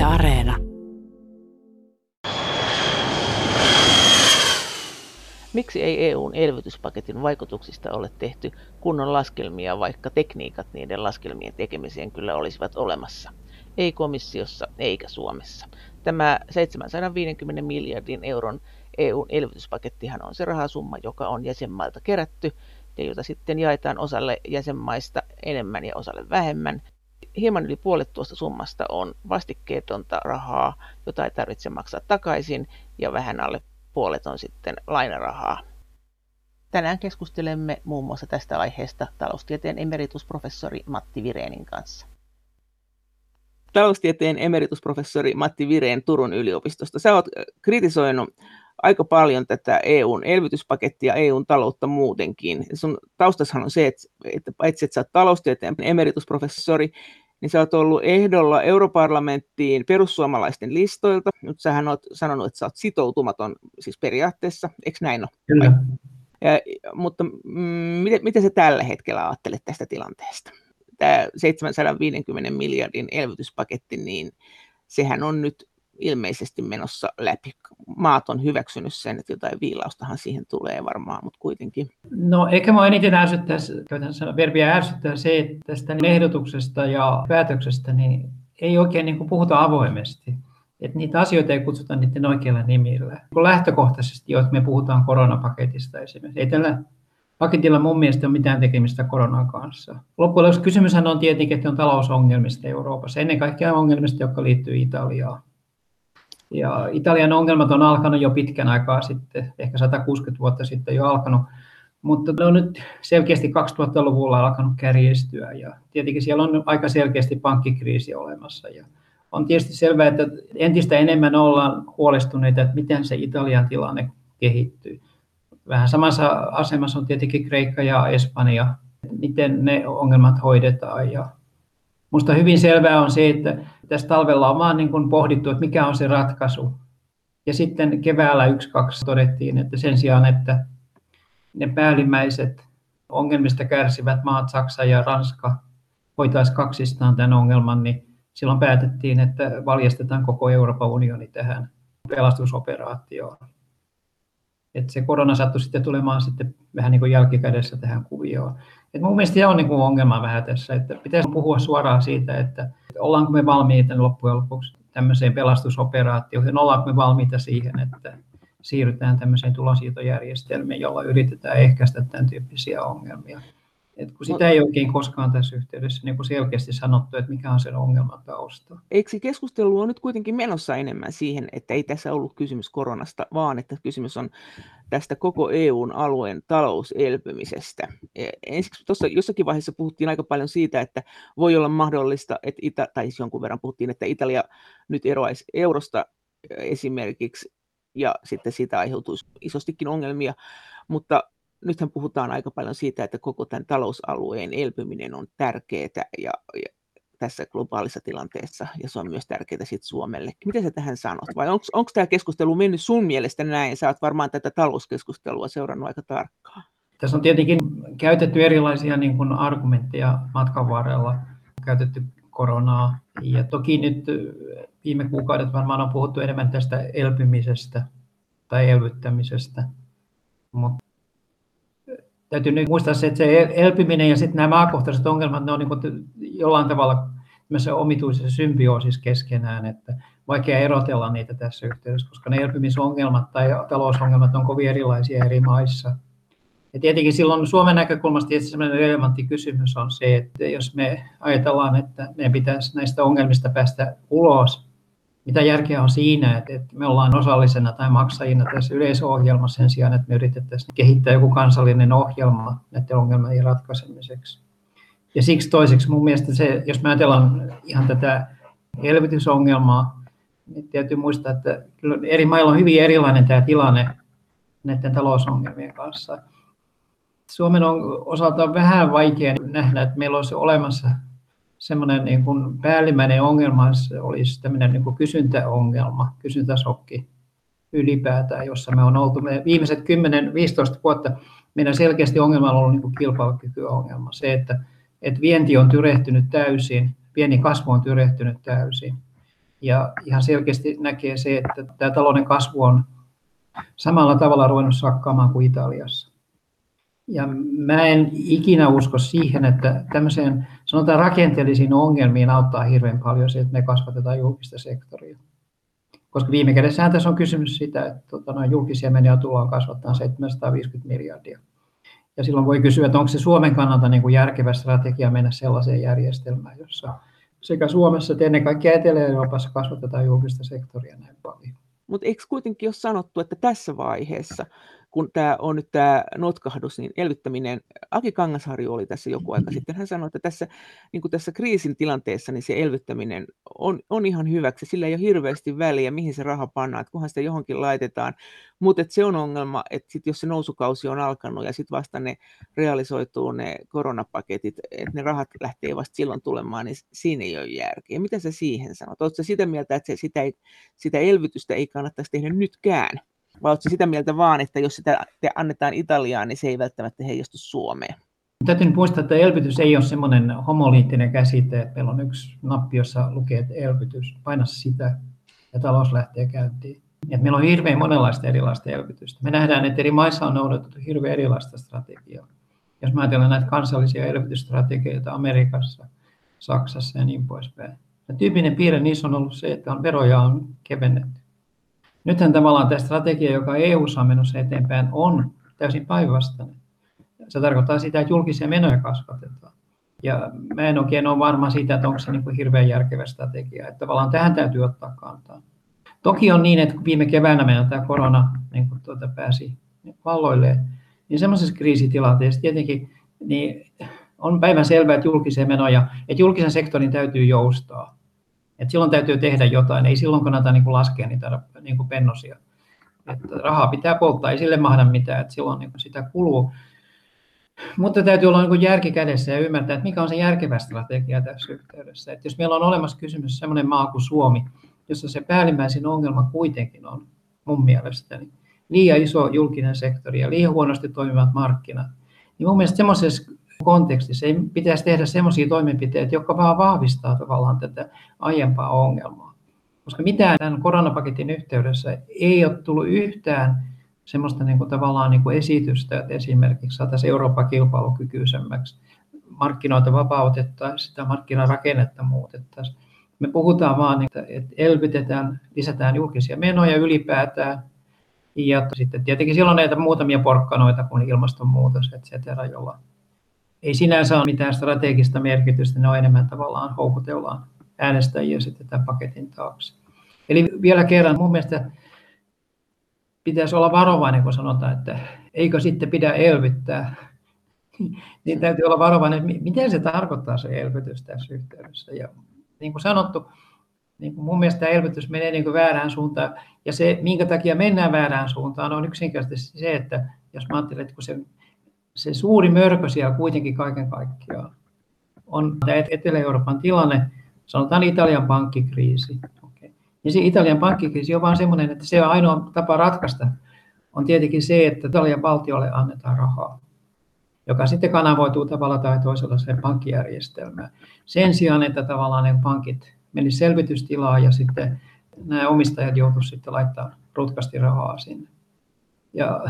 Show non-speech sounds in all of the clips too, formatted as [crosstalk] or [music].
Yle Areena. Miksi ei EUn elvytyspaketin vaikutuksista ole tehty kunnon laskelmia, vaikka tekniikat niiden laskelmien tekemiseen kyllä olisivat olemassa? Ei komissiossa eikä Suomessa. Tämä 750 miljardin euron EUn elvytyspakettihan on se rahasumma, joka on jäsenmailta kerätty ja jota sitten jaetaan osalle jäsenmaista enemmän ja osalle vähemmän. Hieman yli puolet tuosta summasta on vastikkeetonta rahaa, jota ei tarvitse maksaa takaisin, ja vähän alle puolet on sitten lainarahaa. Tänään keskustelemme muun muassa tästä aiheesta taloustieteen emeritusprofessori Matti Vireenin kanssa. Taloustieteen emeritusprofessori Matti Vireen Turun yliopistosta. Sä oot kritisoinut aika paljon tätä EUn elvytyspakettia, EUn taloutta muutenkin. Sun taustassahan on se, että, että paitsi että sä oot taloustieteen emeritusprofessori, niin sä oot ollut ehdolla europarlamenttiin perussuomalaisten listoilta. Nyt sähän oot sanonut, että sä oot sitoutumaton, siis periaatteessa, eikö näin ole? Kyllä. Ja, mutta mm, miten, miten sä tällä hetkellä ajattelet tästä tilanteesta? Tämä 750 miljardin elvytyspaketti, niin sehän on nyt ilmeisesti menossa läpi. Maat on hyväksynyt sen, että jotain viilaustahan siihen tulee varmaan, mutta kuitenkin. No ehkä minua eniten ärsyttää, käytän verbiä ärsyttää se, että tästä ehdotuksesta ja päätöksestä niin ei oikein niin kuin puhuta avoimesti. Että niitä asioita ei kutsuta niiden oikeilla nimillä. Kun lähtökohtaisesti, jos me puhutaan koronapaketista esimerkiksi, ei tällä paketilla mun mielestä ole mitään tekemistä koronan kanssa. Loppujen lopuksi kysymyshän on tietenkin, että on talousongelmista Euroopassa, ennen kaikkea ongelmista, jotka liittyy Italiaan. Ja Italian ongelmat on alkanut jo pitkän aikaa sitten, ehkä 160 vuotta sitten jo alkanut, mutta ne on nyt selkeästi 2000-luvulla alkanut kärjistyä ja tietenkin siellä on aika selkeästi pankkikriisi olemassa. Ja on tietysti selvää, että entistä enemmän ollaan huolestuneita, että miten se Italian tilanne kehittyy. Vähän samassa asemassa on tietenkin Kreikka ja Espanja, miten ne ongelmat hoidetaan ja Minusta hyvin selvää on se, että tässä talvella on vaan niin kuin pohdittu, että mikä on se ratkaisu. Ja sitten keväällä yksi kaksi todettiin, että sen sijaan, että ne päällimmäiset ongelmista kärsivät maat, Saksa ja Ranska, hoitaisi kaksistaan tämän ongelman, niin silloin päätettiin, että valjastetaan koko Euroopan unioni tähän pelastusoperaatioon. Että se korona sattui sitten tulemaan sitten vähän niin kuin jälkikädessä tähän kuvioon. Et mun mielestä se on niin ongelma vähän tässä, että pitäisi puhua suoraan siitä, että ollaanko me valmiita loppujen lopuksi tämmöiseen pelastusoperaatioon, ollaanko me valmiita siihen, että siirrytään tämmöiseen tulonsiirtojärjestelmiin, jolla yritetään ehkäistä tämän tyyppisiä ongelmia. Et kun sitä ei oikein koskaan tässä yhteydessä niin kuin selkeästi sanottu, että mikä on sen ongelman tausta. Eikö keskustelu on nyt kuitenkin menossa enemmän siihen, että ei tässä ollut kysymys koronasta, vaan että kysymys on tästä koko EUn alueen talouselpymisestä. E, ensiksi tuossa jossakin vaiheessa puhuttiin aika paljon siitä, että voi olla mahdollista, että Ita, tai siis jonkun verran puhuttiin, että Italia nyt eroaisi eurosta esimerkiksi, ja sitten siitä aiheutuisi isostikin ongelmia, mutta nythän puhutaan aika paljon siitä, että koko tämän talousalueen elpyminen on tärkeää ja, ja tässä globaalissa tilanteessa, ja se on myös tärkeää sitten Suomelle. Miten sä tähän sanot? Vai onko tämä keskustelu mennyt sun mielestä näin? Sä oot varmaan tätä talouskeskustelua seurannut aika tarkkaan. Tässä on tietenkin käytetty erilaisia niin kuin argumentteja matkan varrella, käytetty koronaa, ja toki nyt viime kuukaudet varmaan on puhuttu enemmän tästä elpymisestä tai elvyttämisestä, mutta täytyy nyt muistaa se, että se elpyminen ja sitten nämä maakohtaiset ongelmat, ne on niin jollain tavalla omituisessa symbioosissa keskenään, että vaikea erotella niitä tässä yhteydessä, koska ne elpymisongelmat tai talousongelmat on kovin erilaisia eri maissa. Ja tietenkin silloin Suomen näkökulmasta tietysti relevantti kysymys on se, että jos me ajatellaan, että meidän pitäisi näistä ongelmista päästä ulos, mitä järkeä on siinä, että, että me ollaan osallisena tai maksajina tässä yleisohjelmassa sen sijaan, että me yritettäisiin kehittää joku kansallinen ohjelma näiden ongelmien ratkaisemiseksi. Ja siksi toiseksi mun mielestä se, jos me ajatellaan ihan tätä elvytysongelmaa, niin täytyy muistaa, että eri mailla on hyvin erilainen tämä tilanne näiden talousongelmien kanssa. Suomen on osalta vähän vaikea nähdä, että meillä olisi olemassa semmoinen niin kuin päällimmäinen ongelma olisi tämmöinen niin kuin kysyntäongelma, kysyntäsokki ylipäätään, jossa me on oltu me viimeiset 10-15 vuotta, meidän selkeästi ongelma on ollut niin kuin kilpailukykyongelma. Se, että, että vienti on tyrehtynyt täysin, pieni kasvu on tyrehtynyt täysin. Ja ihan selkeästi näkee se, että tämä talouden kasvu on samalla tavalla ruvennut sakkaamaan kuin Italiassa. Ja mä en ikinä usko siihen, että tämmöiseen sanotaan rakenteellisiin ongelmiin auttaa hirveän paljon se, että me kasvatetaan julkista sektoria. Koska viime kädessä tässä on kysymys sitä, että tota, noin julkisia menoja tullaan kasvattaa 750 miljardia. Ja silloin voi kysyä, että onko se Suomen kannalta niin kuin järkevä strategia mennä sellaiseen järjestelmään, jossa sekä Suomessa että ennen kaikkea Etelä-Euroopassa kasvatetaan julkista sektoria näin paljon. Mutta eikö kuitenkin ole sanottu, että tässä vaiheessa kun tämä on nyt tämä notkahdus, niin elvyttäminen, Aki Kangasharju oli tässä joku aika sitten, hän sanoi, että tässä, niin kuin tässä kriisin tilanteessa niin se elvyttäminen on, on ihan hyväksi, sillä ei ole hirveästi väliä, mihin se raha pannaan, että kunhan sitä johonkin laitetaan, mutta se on ongelma, että sit jos se nousukausi on alkanut ja sitten vasta ne realisoituu ne koronapaketit, että ne rahat lähtee vasta silloin tulemaan, niin siinä ei ole järkeä. Mitä sä siihen sanot? Oletko sitä mieltä, että se, sitä, ei, sitä elvytystä ei kannattaisi tehdä nytkään? Vai oletko sitä mieltä vaan, että jos sitä annetaan Italiaan, niin se ei välttämättä heijastu Suomeen? Täytyy nyt muistaa, että elvytys ei ole semmoinen homoliittinen käsite, että meillä on yksi nappi, jossa lukee, että elvytys, paina sitä ja talous lähtee käyntiin. Et meillä on hirveän monenlaista erilaista elvytystä. Me nähdään, että eri maissa on noudatettu hirveän erilaista strategiaa. Jos mä ajattelen näitä kansallisia elvytysstrategioita Amerikassa, Saksassa ja niin poispäin. Ja tyypillinen piirre niissä on ollut se, että on veroja on kevennetty. Nythän tavallaan tämä strategia, joka EU on menossa eteenpäin, on täysin päinvastainen. Se tarkoittaa sitä, että julkisia menoja kasvatetaan. Ja mä en oikein ole varma siitä, että onko se niin kuin hirveän järkevä strategia. Että tavallaan tähän täytyy ottaa kantaa. Toki on niin, että kun viime keväänä meillä tämä korona niin kuin tuota pääsi valloille, niin semmoisessa kriisitilanteessa tietenkin niin on päivän selvää, että julkisia menoja, että julkisen sektorin täytyy joustaa. Et silloin täytyy tehdä jotain, ei silloin kannata niin kuin laskea niitä niin kuin pennosia. Että rahaa pitää polttaa, ei sille mahda mitään, että silloin niin kuin sitä kuluu. Mutta täytyy olla niin järki kädessä ja ymmärtää, että mikä on se järkevä strategia tässä yhteydessä. Että jos meillä on olemassa kysymys sellainen maa kuin Suomi, jossa se päällimmäisin ongelma kuitenkin on mun mielestäni liian iso julkinen sektori ja liian huonosti toimivat markkinat, niin mun mielestä semmoisessa kontekstissa ei pitäisi tehdä sellaisia toimenpiteitä, jotka vaan vahvistaa tavallaan tätä aiempaa ongelmaa. Koska mitään tämän koronapaketin yhteydessä ei ole tullut yhtään semmoista niin kuin tavallaan niin kuin esitystä, että esimerkiksi saataisiin Eurooppa kilpailukykyisemmäksi, markkinoita vapautettaisiin, sitä markkinarakennetta muutettaisiin. Me puhutaan vaan, että elvytetään, lisätään julkisia menoja ylipäätään, ja sitten tietenkin silloin näitä muutamia porkkanoita kuin ilmastonmuutos, et cetera, jolla ei sinänsä ole mitään strategista merkitystä, ne on enemmän tavallaan houkutellaan äänestäjiä sitten tämän paketin taakse. Eli vielä kerran, mun mielestä pitäisi olla varovainen, kun sanotaan, että eikö sitten pidä elvyttää. niin täytyy olla varovainen, mitä se tarkoittaa se elvytys tässä yhteydessä. Ja niin kuin sanottu, niin kuin mun mielestä elvytys menee niin kuin väärään suuntaan. Ja se, minkä takia mennään väärään suuntaan, on yksinkertaisesti se, että jos mä ajattelen, että kun se se suuri mörkö siellä kuitenkin kaiken kaikkiaan on tämä Etelä-Euroopan tilanne, sanotaan Italian pankkikriisi. Okay. Ja se Italian pankkikriisi on vain sellainen, että se on ainoa tapa ratkaista, on tietenkin se, että Italian valtiolle annetaan rahaa, joka sitten kanavoituu tavalla tai toisella sen pankkijärjestelmään. Sen sijaan, että tavallaan ne pankit menisivät selvitystilaan ja sitten nämä omistajat joutuisivat sitten laittamaan rutkasti rahaa sinne. Ja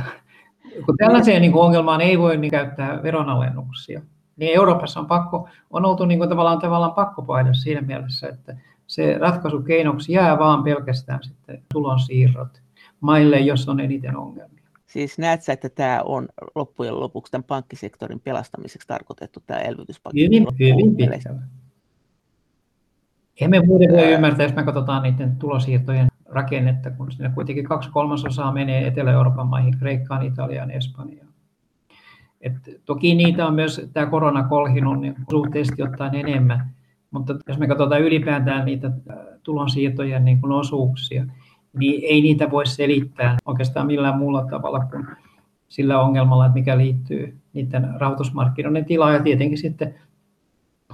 kun tällaiseen niin kuin ongelmaan ei voi niin käyttää veronalennuksia, niin Euroopassa on, pakko, on oltu niin kuin tavallaan, tavallaan pakkopaidassa siinä mielessä, että se ratkaisukeinoksi jää vaan pelkästään sitten tulonsiirrot maille, jos on eniten ongelmia. Siis näet sä, että tämä on loppujen lopuksi tämän pankkisektorin pelastamiseksi tarkoitettu tämä elvytyspaketti? Hyvin, hyvin pitkällä. Emme muuten voi ymmärtää, jos me katsotaan niiden tulosiirtojen rakennetta, kun siinä kuitenkin kaksi kolmasosaa menee Etelä-Euroopan maihin, Kreikkaan, Italiaan, Espanjaan. Et toki niitä on myös tämä korona kolhinut niin suhteellisesti ottaen enemmän, mutta jos me katsotaan ylipäätään niitä äh, tulonsiirtojen niin kuin osuuksia, niin ei niitä voi selittää oikeastaan millään muulla tavalla kuin sillä ongelmalla, että mikä liittyy niiden rahoitusmarkkinoiden tilaan ja tietenkin sitten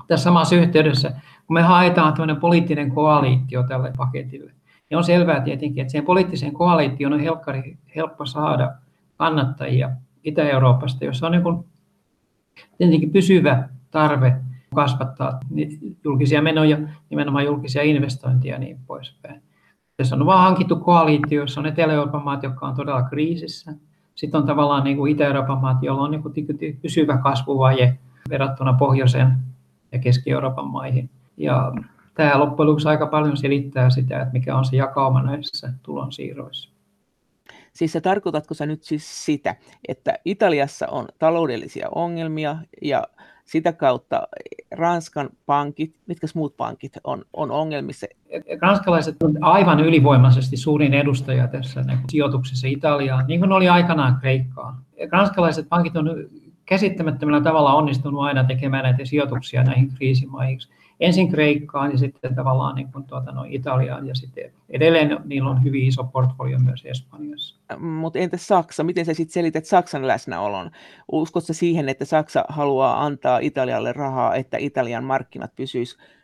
tässä samassa yhteydessä, kun me haetaan tämmöinen poliittinen koaliitio tälle paketille, niin on selvää tietenkin, että siihen poliittiseen koalitioon on helkkari, helppo saada kannattajia Itä-Euroopasta, jossa on niin kuin tietenkin pysyvä tarve kasvattaa julkisia menoja, nimenomaan julkisia investointeja ja niin poispäin. Tässä on vaan hankittu koalitio, jossa on Etelä-Euroopan maat, jotka on todella kriisissä. Sitten on tavallaan niin kuin Itä-Euroopan maat, joilla on niin kuin pysyvä kasvuvaje verrattuna pohjoisen ja Keski-Euroopan maihin. Ja tämä loppujen lopuksi aika paljon selittää sitä, että mikä on se jakauma näissä tulonsiirroissa. Siis sä tarkoitatko sä nyt siis sitä, että Italiassa on taloudellisia ongelmia ja sitä kautta Ranskan pankit, mitkä muut pankit on, on ongelmissa? Ranskalaiset on aivan ylivoimaisesti suurin edustaja tässä niin sijoituksessa Italiaan, niin kuin oli aikanaan Kreikkaan. Ranskalaiset pankit on käsittämättömällä tavalla onnistunut aina tekemään näitä sijoituksia näihin kriisimaihin ensin Kreikkaan ja sitten tavallaan niin kuin tuota, no, Italiaan ja sitten edelleen niillä on hyvin iso portfolio myös Espanjassa. Mutta entä Saksa? Miten sä sitten selität Saksan läsnäolon? Uskotko siihen, että Saksa haluaa antaa Italialle rahaa, että Italian markkinat pysyisivät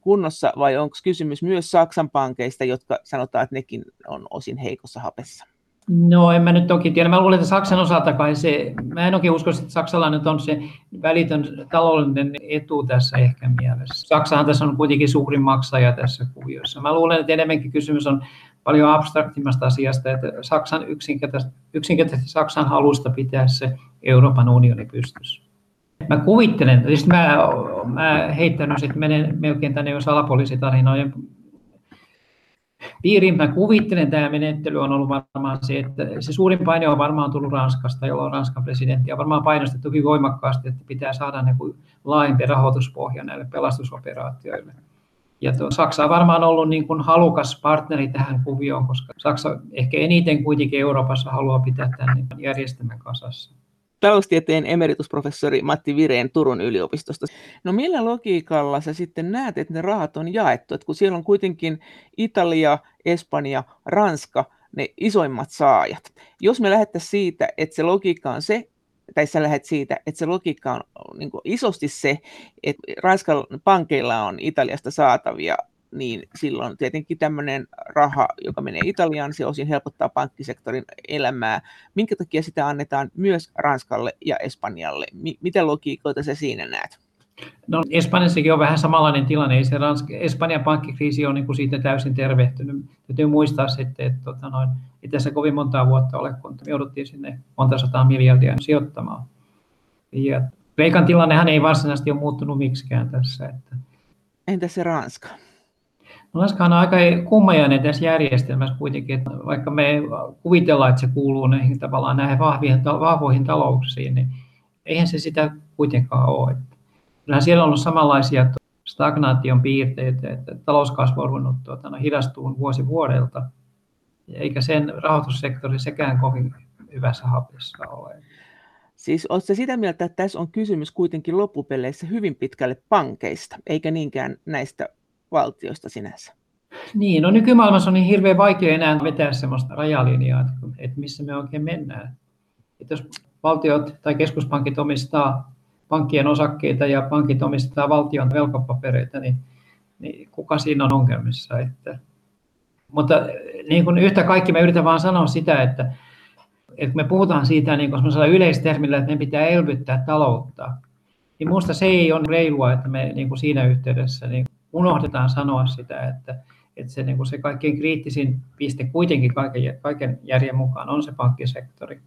kunnossa vai onko kysymys myös Saksan pankeista, jotka sanotaan, että nekin on osin heikossa hapessa? No en mä nyt toki tiedä. Mä luulen, että Saksan osalta kai se, mä en oikein usko, että Saksalla nyt on se välitön taloudellinen etu tässä ehkä mielessä. Saksahan tässä on kuitenkin suurin maksaja tässä kuviossa. Mä luulen, että enemmänkin kysymys on paljon abstraktimmasta asiasta, että Saksan yksinkertaisesti, yksinkertaisesti Saksan halusta pitää se Euroopan unioni pystyssä. Mä kuvittelen, siis mä, mä heittänyt sitten menen melkein tänne jo salapoliisitarinoiden piiriin. Mä kuvittelen, tämä menettely on ollut varmaan se, että se suurin paine on varmaan tullut Ranskasta, jolla on Ranskan presidentti, ja varmaan painostettukin voimakkaasti, että pitää saada niin kuin laajempi rahoituspohja näille pelastusoperaatioille. Ja tuo, Saksa on varmaan ollut niin kuin halukas partneri tähän kuvioon, koska Saksa ehkä eniten kuitenkin Euroopassa haluaa pitää tämän järjestelmän kasassa taloustieteen emeritusprofessori Matti Vireen Turun yliopistosta. No millä logiikalla sä sitten näet, että ne rahat on jaettu? Että kun siellä on kuitenkin Italia, Espanja, Ranska, ne isoimmat saajat. Jos me lähdettäisiin siitä, että se logiikka on se, tai sä lähdet siitä, että se logiikka on niin isosti se, että Ranskan pankeilla on Italiasta saatavia niin silloin tietenkin tämmöinen raha, joka menee Italiaan, se osin helpottaa pankkisektorin elämää. Minkä takia sitä annetaan myös Ranskalle ja Espanjalle? M- mitä logiikoita sä siinä näet? No Espanjassakin on vähän samanlainen tilanne. Ei se Ranska, Espanjan pankkikriisi on niin kuin siitä täysin tervehtynyt. Täytyy muistaa sitten, että tota noin, ei tässä kovin montaa vuotta ole, kun me jouduttiin sinne monta sataa miljardia sijoittamaan. Ja Kreikan tilannehan ei varsinaisesti ole muuttunut miksikään tässä. Että... Entä se Ranska? Ranska on aika kummajainen tässä järjestelmässä kuitenkin, että vaikka me kuvitellaan, että se kuuluu näihin tavallaan näihin vahviin, vahvoihin talouksiin, niin eihän se sitä kuitenkaan ole. Kyllähän siellä on ollut samanlaisia stagnaation piirteitä, että talouskasvu on ruvennut tuota, no, hidastuu vuosi vuodelta, eikä sen rahoitussektori sekään kovin hyvässä hapessa ole. Siis oletko sitä mieltä, että tässä on kysymys kuitenkin loppupeleissä hyvin pitkälle pankeista, eikä niinkään näistä valtiosta sinänsä. Niin, no nykymaailmassa on niin hirveän vaikea enää vetää sellaista rajalinjaa, että missä me oikein mennään. Että jos valtiot tai keskuspankit omistaa pankkien osakkeita ja pankit omistaa valtion velkapapereita, niin, niin kuka siinä on ongelmissa? Että, mutta niin kuin yhtä kaikki me yritän vaan sanoa sitä, että, että me puhutaan siitä niin kuin yleistermillä, että me pitää elvyttää taloutta, niin minusta se ei ole reilua, että me niin kuin siinä yhteydessä niin unohdetaan sanoa sitä, että, että se, niin kuin se kaikkein kriittisin piste kuitenkin kaiken, kaiken järjen mukaan on se pankkisektori.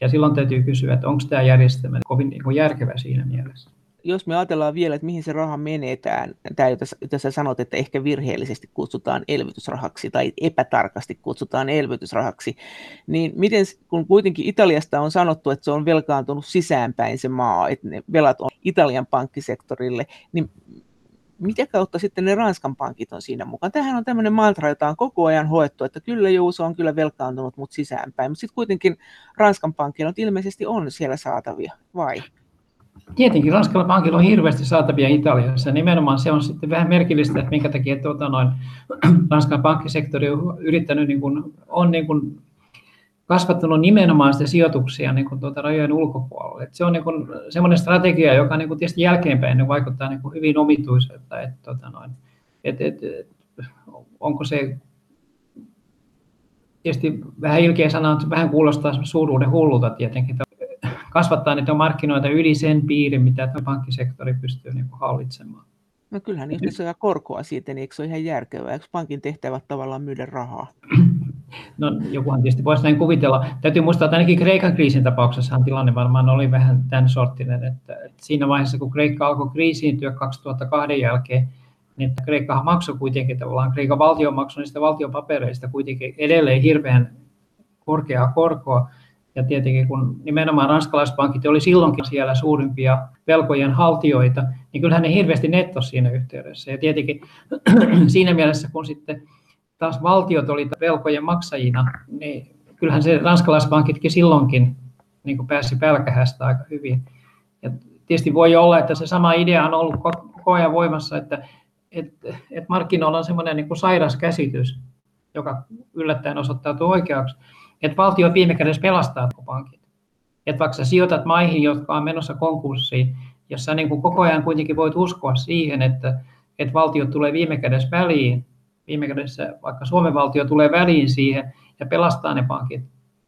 Ja silloin täytyy kysyä, että onko tämä järjestelmä kovin niin kuin järkevä siinä mielessä. Jos me ajatellaan vielä, että mihin se raha menee, tämä, jota sä sanot, että ehkä virheellisesti kutsutaan elvytysrahaksi tai epätarkasti kutsutaan elvytysrahaksi, niin miten, kun kuitenkin Italiasta on sanottu, että se on velkaantunut sisäänpäin se maa, että ne velat on Italian pankkisektorille, niin mitä kautta sitten ne Ranskan pankit on siinä mukaan? Tähän on tämmöinen mantra, jota on koko ajan hoettu, että kyllä juu, se on kyllä velkaantunut, mutta sisäänpäin. Mutta sitten kuitenkin Ranskan pankilla ilmeisesti on siellä saatavia, vai? Tietenkin Ranskan pankilla on hirveästi saatavia Italiassa. Nimenomaan se on sitten vähän merkillistä, että minkä takia tuota noin, [clears throat] Ranskan pankkisektori on yrittänyt, niin kuin, on niin kuin kasvattanut nimenomaan sitä sijoituksia niin kuin tuota rajojen ulkopuolelle. Et se on niin kuin semmoinen strategia, joka niin kuin tietysti jälkeenpäin niin vaikuttaa niin kuin hyvin omituiselta. Että, tuota noin, et, et, onko se tietysti vähän ilkeä sanoa, että vähän kuulostaa suuruuden hullulta tietenkin. kasvattaa niitä markkinoita yli sen piirin, mitä pankkisektori pystyy niin kuin hallitsemaan. No kyllähän jos saa korkoa siitä, niin eikö se ole ihan järkevää? Eikö pankin tehtävät tavallaan myydä rahaa? No jokuhan tietysti voisi näin kuvitella. Täytyy muistaa, että ainakin Kreikan kriisin tapauksessa tilanne varmaan oli vähän tämän sorttinen, että, että siinä vaiheessa kun Kreikka alkoi kriisiintyä 2002 jälkeen, niin Kreikkahan maksoi kuitenkin tavallaan, Kreikan valtio maksoi niistä valtiopapereista kuitenkin edelleen hirveän korkeaa korkoa. Ja tietenkin kun nimenomaan ranskalaispankit oli silloinkin siellä suurimpia velkojen haltioita, niin kyllähän ne hirveästi nettos siinä yhteydessä. Ja tietenkin [clears throat] siinä mielessä, kun sitten taas valtiot oli velkojen maksajina, niin kyllähän se ranskalaispankitkin silloinkin niin kuin pääsi pälkähästä aika hyvin. Ja tietysti voi olla, että se sama idea on ollut koko ajan voimassa, että, että, että markkinoilla on semmoinen niin sairas käsitys, joka yllättäen osoittautuu oikeaksi, että valtio viime kädessä pelastaa pankit. Että vaikka sä sijoitat maihin, jotka on menossa konkurssiin, jossa niin kuin koko ajan kuitenkin voit uskoa siihen, että, että valtio tulee viime kädessä väliin, viime kädessä vaikka Suomen valtio tulee väliin siihen ja pelastaa ne pankit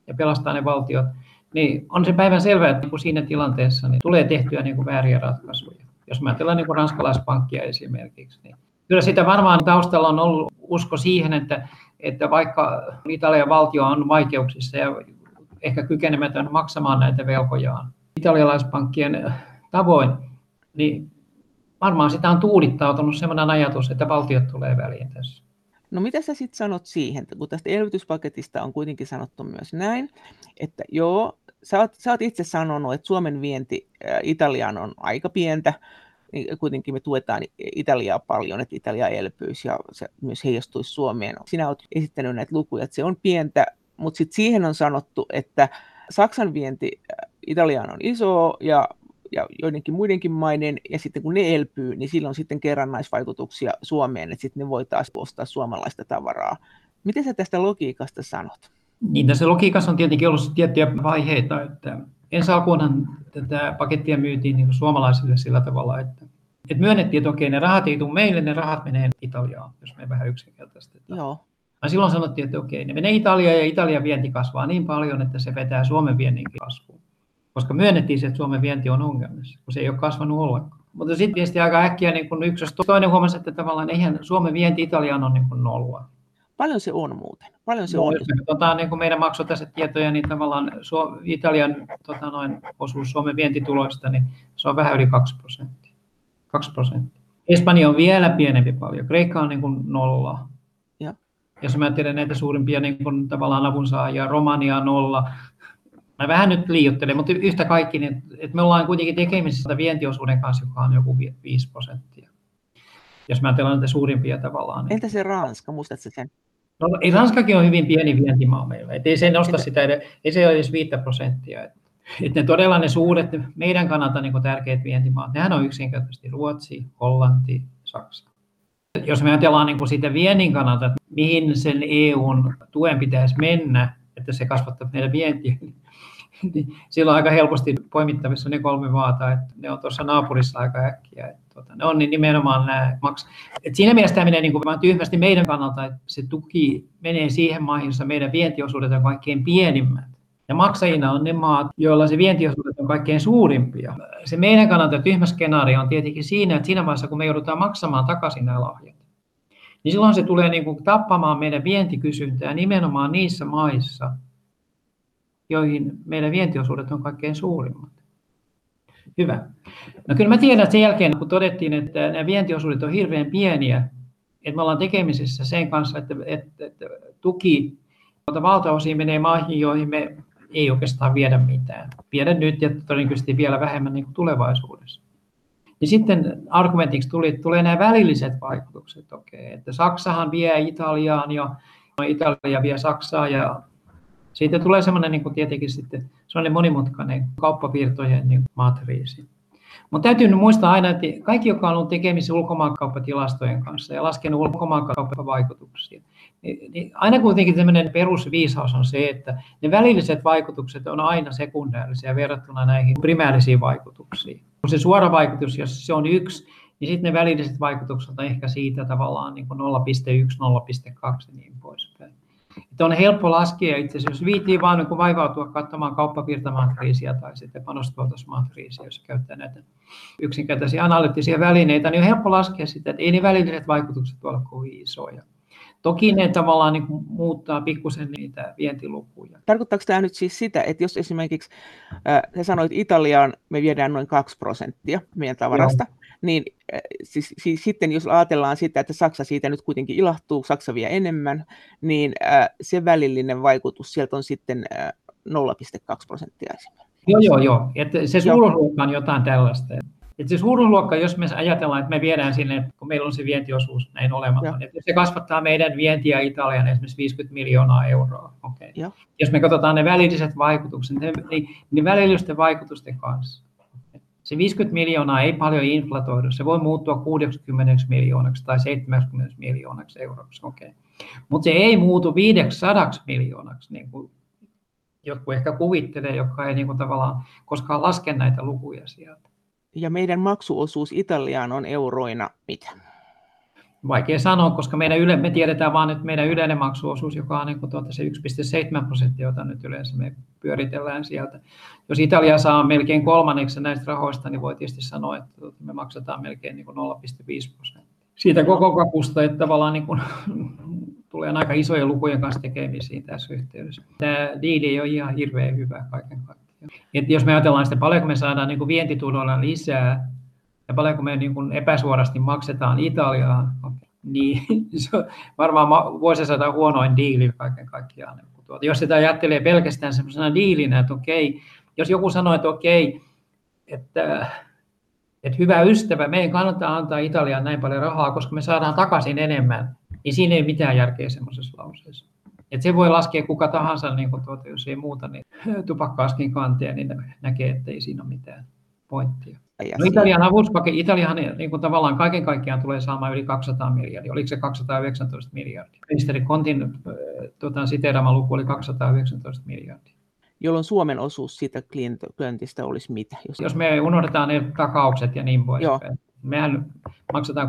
ja pelastaa ne valtiot, niin on se päivän selvää, että niin siinä tilanteessa niin tulee tehtyä niin kuin vääriä ratkaisuja. Jos mä ajatellaan niin ranskalaispankkia esimerkiksi, niin kyllä sitä varmaan taustalla on ollut usko siihen, että, että vaikka Italian valtio on vaikeuksissa ja ehkä kykenemätön maksamaan näitä velkojaan italialaispankkien tavoin, niin varmaan sitä on tuudittautunut sellainen ajatus, että valtiot tulee väliin tässä. No mitä sä sitten sanot siihen, kun tästä elvytyspaketista on kuitenkin sanottu myös näin, että joo, sä oot, sä oot itse sanonut, että Suomen vienti Italiaan on aika pientä, niin kuitenkin me tuetaan Italiaa paljon, että Italia elpyisi ja se myös heijastuisi Suomeen. Sinä olet esittänyt näitä lukuja, että se on pientä, mutta sitten siihen on sanottu, että Saksan vienti Italiaan on iso ja ja joidenkin muidenkin maiden, ja sitten kun ne elpyy, niin silloin sitten kerrannaisvaikutuksia Suomeen, että sitten ne voi taas ostaa suomalaista tavaraa. Miten sä tästä logiikasta sanot? Niin, tässä logiikassa on tietenkin ollut tiettyjä vaiheita, että ensi alkuunhan tätä pakettia myytiin niin suomalaisille sillä tavalla, että, että myönnettiin, että okei, ne rahat ei tule meille, ne rahat menee Italiaan, jos me vähän yksinkertaistetaan. Joo. Ja silloin sanottiin, että okei, ne menee Italiaan ja Italian vienti kasvaa niin paljon, että se vetää Suomen viennin kasvuun koska myönnettiin se, että Suomen vienti on ongelmissa, kun se ei ole kasvanut ollenkaan. Mutta sitten tietysti aika äkkiä niin kun yksi, toinen huomasi, että tavallaan eihän Suomen vienti Italiaan on niin kuin nollua. Paljon se on muuten? Paljon se no, on? Tota, niin kuin meidän tietoja, niin tavallaan Italian tota, noin, osuus Suomen vientituloista, niin se on vähän yli 2 prosenttia. 2 prosenttia. Espanja on vielä pienempi paljon. Kreikka on niin kuin nolla. Ja. Jos mä tiedän näitä suurimpia niin kuin, tavallaan avunsaajia, Romania nolla, Mä vähän nyt liioittelen, mutta yhtä kaikki, niin, että me ollaan kuitenkin tekemisissä vientiosuuden kanssa, joka on joku 5 prosenttia. Jos mä ajattelen näitä suurimpia tavallaan. Niin... Entä se Ranska, muistatko sen? No, ei Ranskakin on hyvin pieni vientimaa meillä, et ei se nosta Entä... sitä, ei se ole edes 5 prosenttia. Et, et ne todella ne suuret, meidän kannalta niin tärkeät vientimaat, nehän on yksinkertaisesti Ruotsi, Hollanti, Saksa. Jos me ajatellaan niin sitä viennin kannalta, että mihin sen EUn tuen pitäisi mennä, että se kasvattaa meidän vientiä, niin niin silloin aika helposti poimittavissa ne kolme maata, että ne on tuossa naapurissa aika äkkiä. Että tuota, ne on niin nimenomaan nämä maks. Et siinä mielessä tämä menee niin kuin tyhmästi meidän kannalta, että se tuki menee siihen maihin, jossa meidän vientiosuudet on kaikkein pienimmät. Ja maksajina on ne maat, joilla se vientiosuudet on kaikkein suurimpia. Se meidän kannalta tyhmä skenaario on tietenkin siinä, että siinä vaiheessa, kun me joudutaan maksamaan takaisin nämä lahjat, niin silloin se tulee niin kuin tappamaan meidän vientikysyntää nimenomaan niissä maissa, joihin meidän vientiosuudet on kaikkein suurimmat. Hyvä. No kyllä mä tiedän, sen jälkeen kun todettiin, että nämä vientiosuudet on hirveän pieniä, että me ollaan tekemisissä sen kanssa, että, että, että tuki valtaosin menee maihin, joihin me ei oikeastaan viedä mitään. Viedä nyt ja todennäköisesti vielä vähemmän niin kuin tulevaisuudessa. Niin sitten argumentiksi tuli, että tulee nämä välilliset vaikutukset. Okei, että Saksahan vie Italiaan ja Italia vie Saksaa ja siitä tulee semmoinen niin kuin tietenkin sitten semmoinen monimutkainen kauppavirtojen niin matriisi. Mutta täytyy nyt muistaa aina, että kaikki, joka on ollut tekemisissä ulkomaankauppatilastojen kanssa ja laskenut ulkomaankauppavaikutuksia, niin, niin aina kuitenkin tämmöinen perusviisaus on se, että ne välilliset vaikutukset on aina sekundäärisiä verrattuna näihin primäärisiin vaikutuksiin. Kun se suora vaikutus, jos se on yksi, niin sitten ne välilliset vaikutukset on ehkä siitä tavallaan niin kuin 0,1, 0,2 ja niin poispäin. Että on helppo laskea itse asiassa, jos viitii vaan niin vaivautua katsomaan kauppavirtamatriisiä tai sitten panostuotosmatriisiä, jos käyttää näitä yksinkertaisia analyyttisiä välineitä, niin on helppo laskea sitä, että ei ne välilliset vaikutukset ole kovin isoja. Toki ne tavallaan niin kuin muuttaa pikkusen niitä vientilukuja. Tarkoittaako tämä nyt siis sitä, että jos esimerkiksi äh, sä sanoit Italiaan me viedään noin 2 prosenttia meidän tavarasta, Joo. Niin äh, siis, siis, sitten jos ajatellaan sitä, että Saksa siitä nyt kuitenkin ilahtuu, Saksa vie enemmän, niin äh, se välillinen vaikutus sieltä on sitten äh, 0,2 prosenttia esimerkiksi. Joo, joo, joo. Että se suuruusluokka on jotain tällaista. Et se suuruusluokka, jos me ajatellaan, että me viedään sinne, kun meillä on se vientiosuus näin olematon, että se kasvattaa meidän vientiä Italian esimerkiksi 50 miljoonaa euroa. Okay. Jos me katsotaan ne välilliset vaikutukset, niin, niin välillisten vaikutusten kanssa. Se 50 miljoonaa ei paljon inflatoidu, se voi muuttua 60 miljoonaksi tai 70 miljoonaksi euroksi. Okay. Mutta se ei muutu 500 miljoonaksi, niin kuin jotkut ehkä kuvittelee, jotka ei niin kuin tavallaan koskaan laske näitä lukuja sieltä. Ja meidän maksuosuus Italiaan on euroina mitä? Vaikea sanoa, koska meidän yle, me tiedetään vain nyt meidän yleinen maksuosuus, joka on niin tuota se 1,7 prosenttia, jota nyt yleensä me pyöritellään sieltä. Jos Italia saa melkein kolmanneksi näistä rahoista, niin voi tietysti sanoa, että tuota, me maksetaan melkein niin 0,5 prosenttia. Siitä koko kakusta, että tavallaan niin kuin, [laughs] tulee aika isojen lukujen kanssa tekemisiin tässä yhteydessä. Tämä diili ei ole ihan hirveän hyvä kaiken kaikkiaan. Et jos me ajatellaan sitä, paljonko me saadaan niin vientituloilla lisää ja paljonko me niin kuin epäsuorasti maksetaan Italiaan, niin [laughs] se on varmaan vuosisata huonoin diili kaiken kaikkiaan. Tuota, jos sitä ajattelee pelkästään sellaisena diilinä, että okei, jos joku sanoo, että okei, että, että hyvä ystävä, meidän kannattaa antaa Italiaan näin paljon rahaa, koska me saadaan takaisin enemmän, niin siinä ei mitään järkeä semmoisessa lauseessa. Et se voi laskea kuka tahansa, niin kuin tuota, jos ei muuta, niin tupakkaaskin kanteen, niin näkee, että ei siinä ole mitään pointtia. No Italian avuspaketti, Italiahan niin kuin tavallaan kaiken kaikkiaan tulee saamaan yli 200 miljardia. Oliko se 219 miljardia? Ministeri Kontin tuota, siteerama luku oli 219 miljardia. Jolloin Suomen osuus siitä klientistä olisi mitä? Jos, jos me unohdetaan ne takaukset ja niin poispäin mehän maksetaan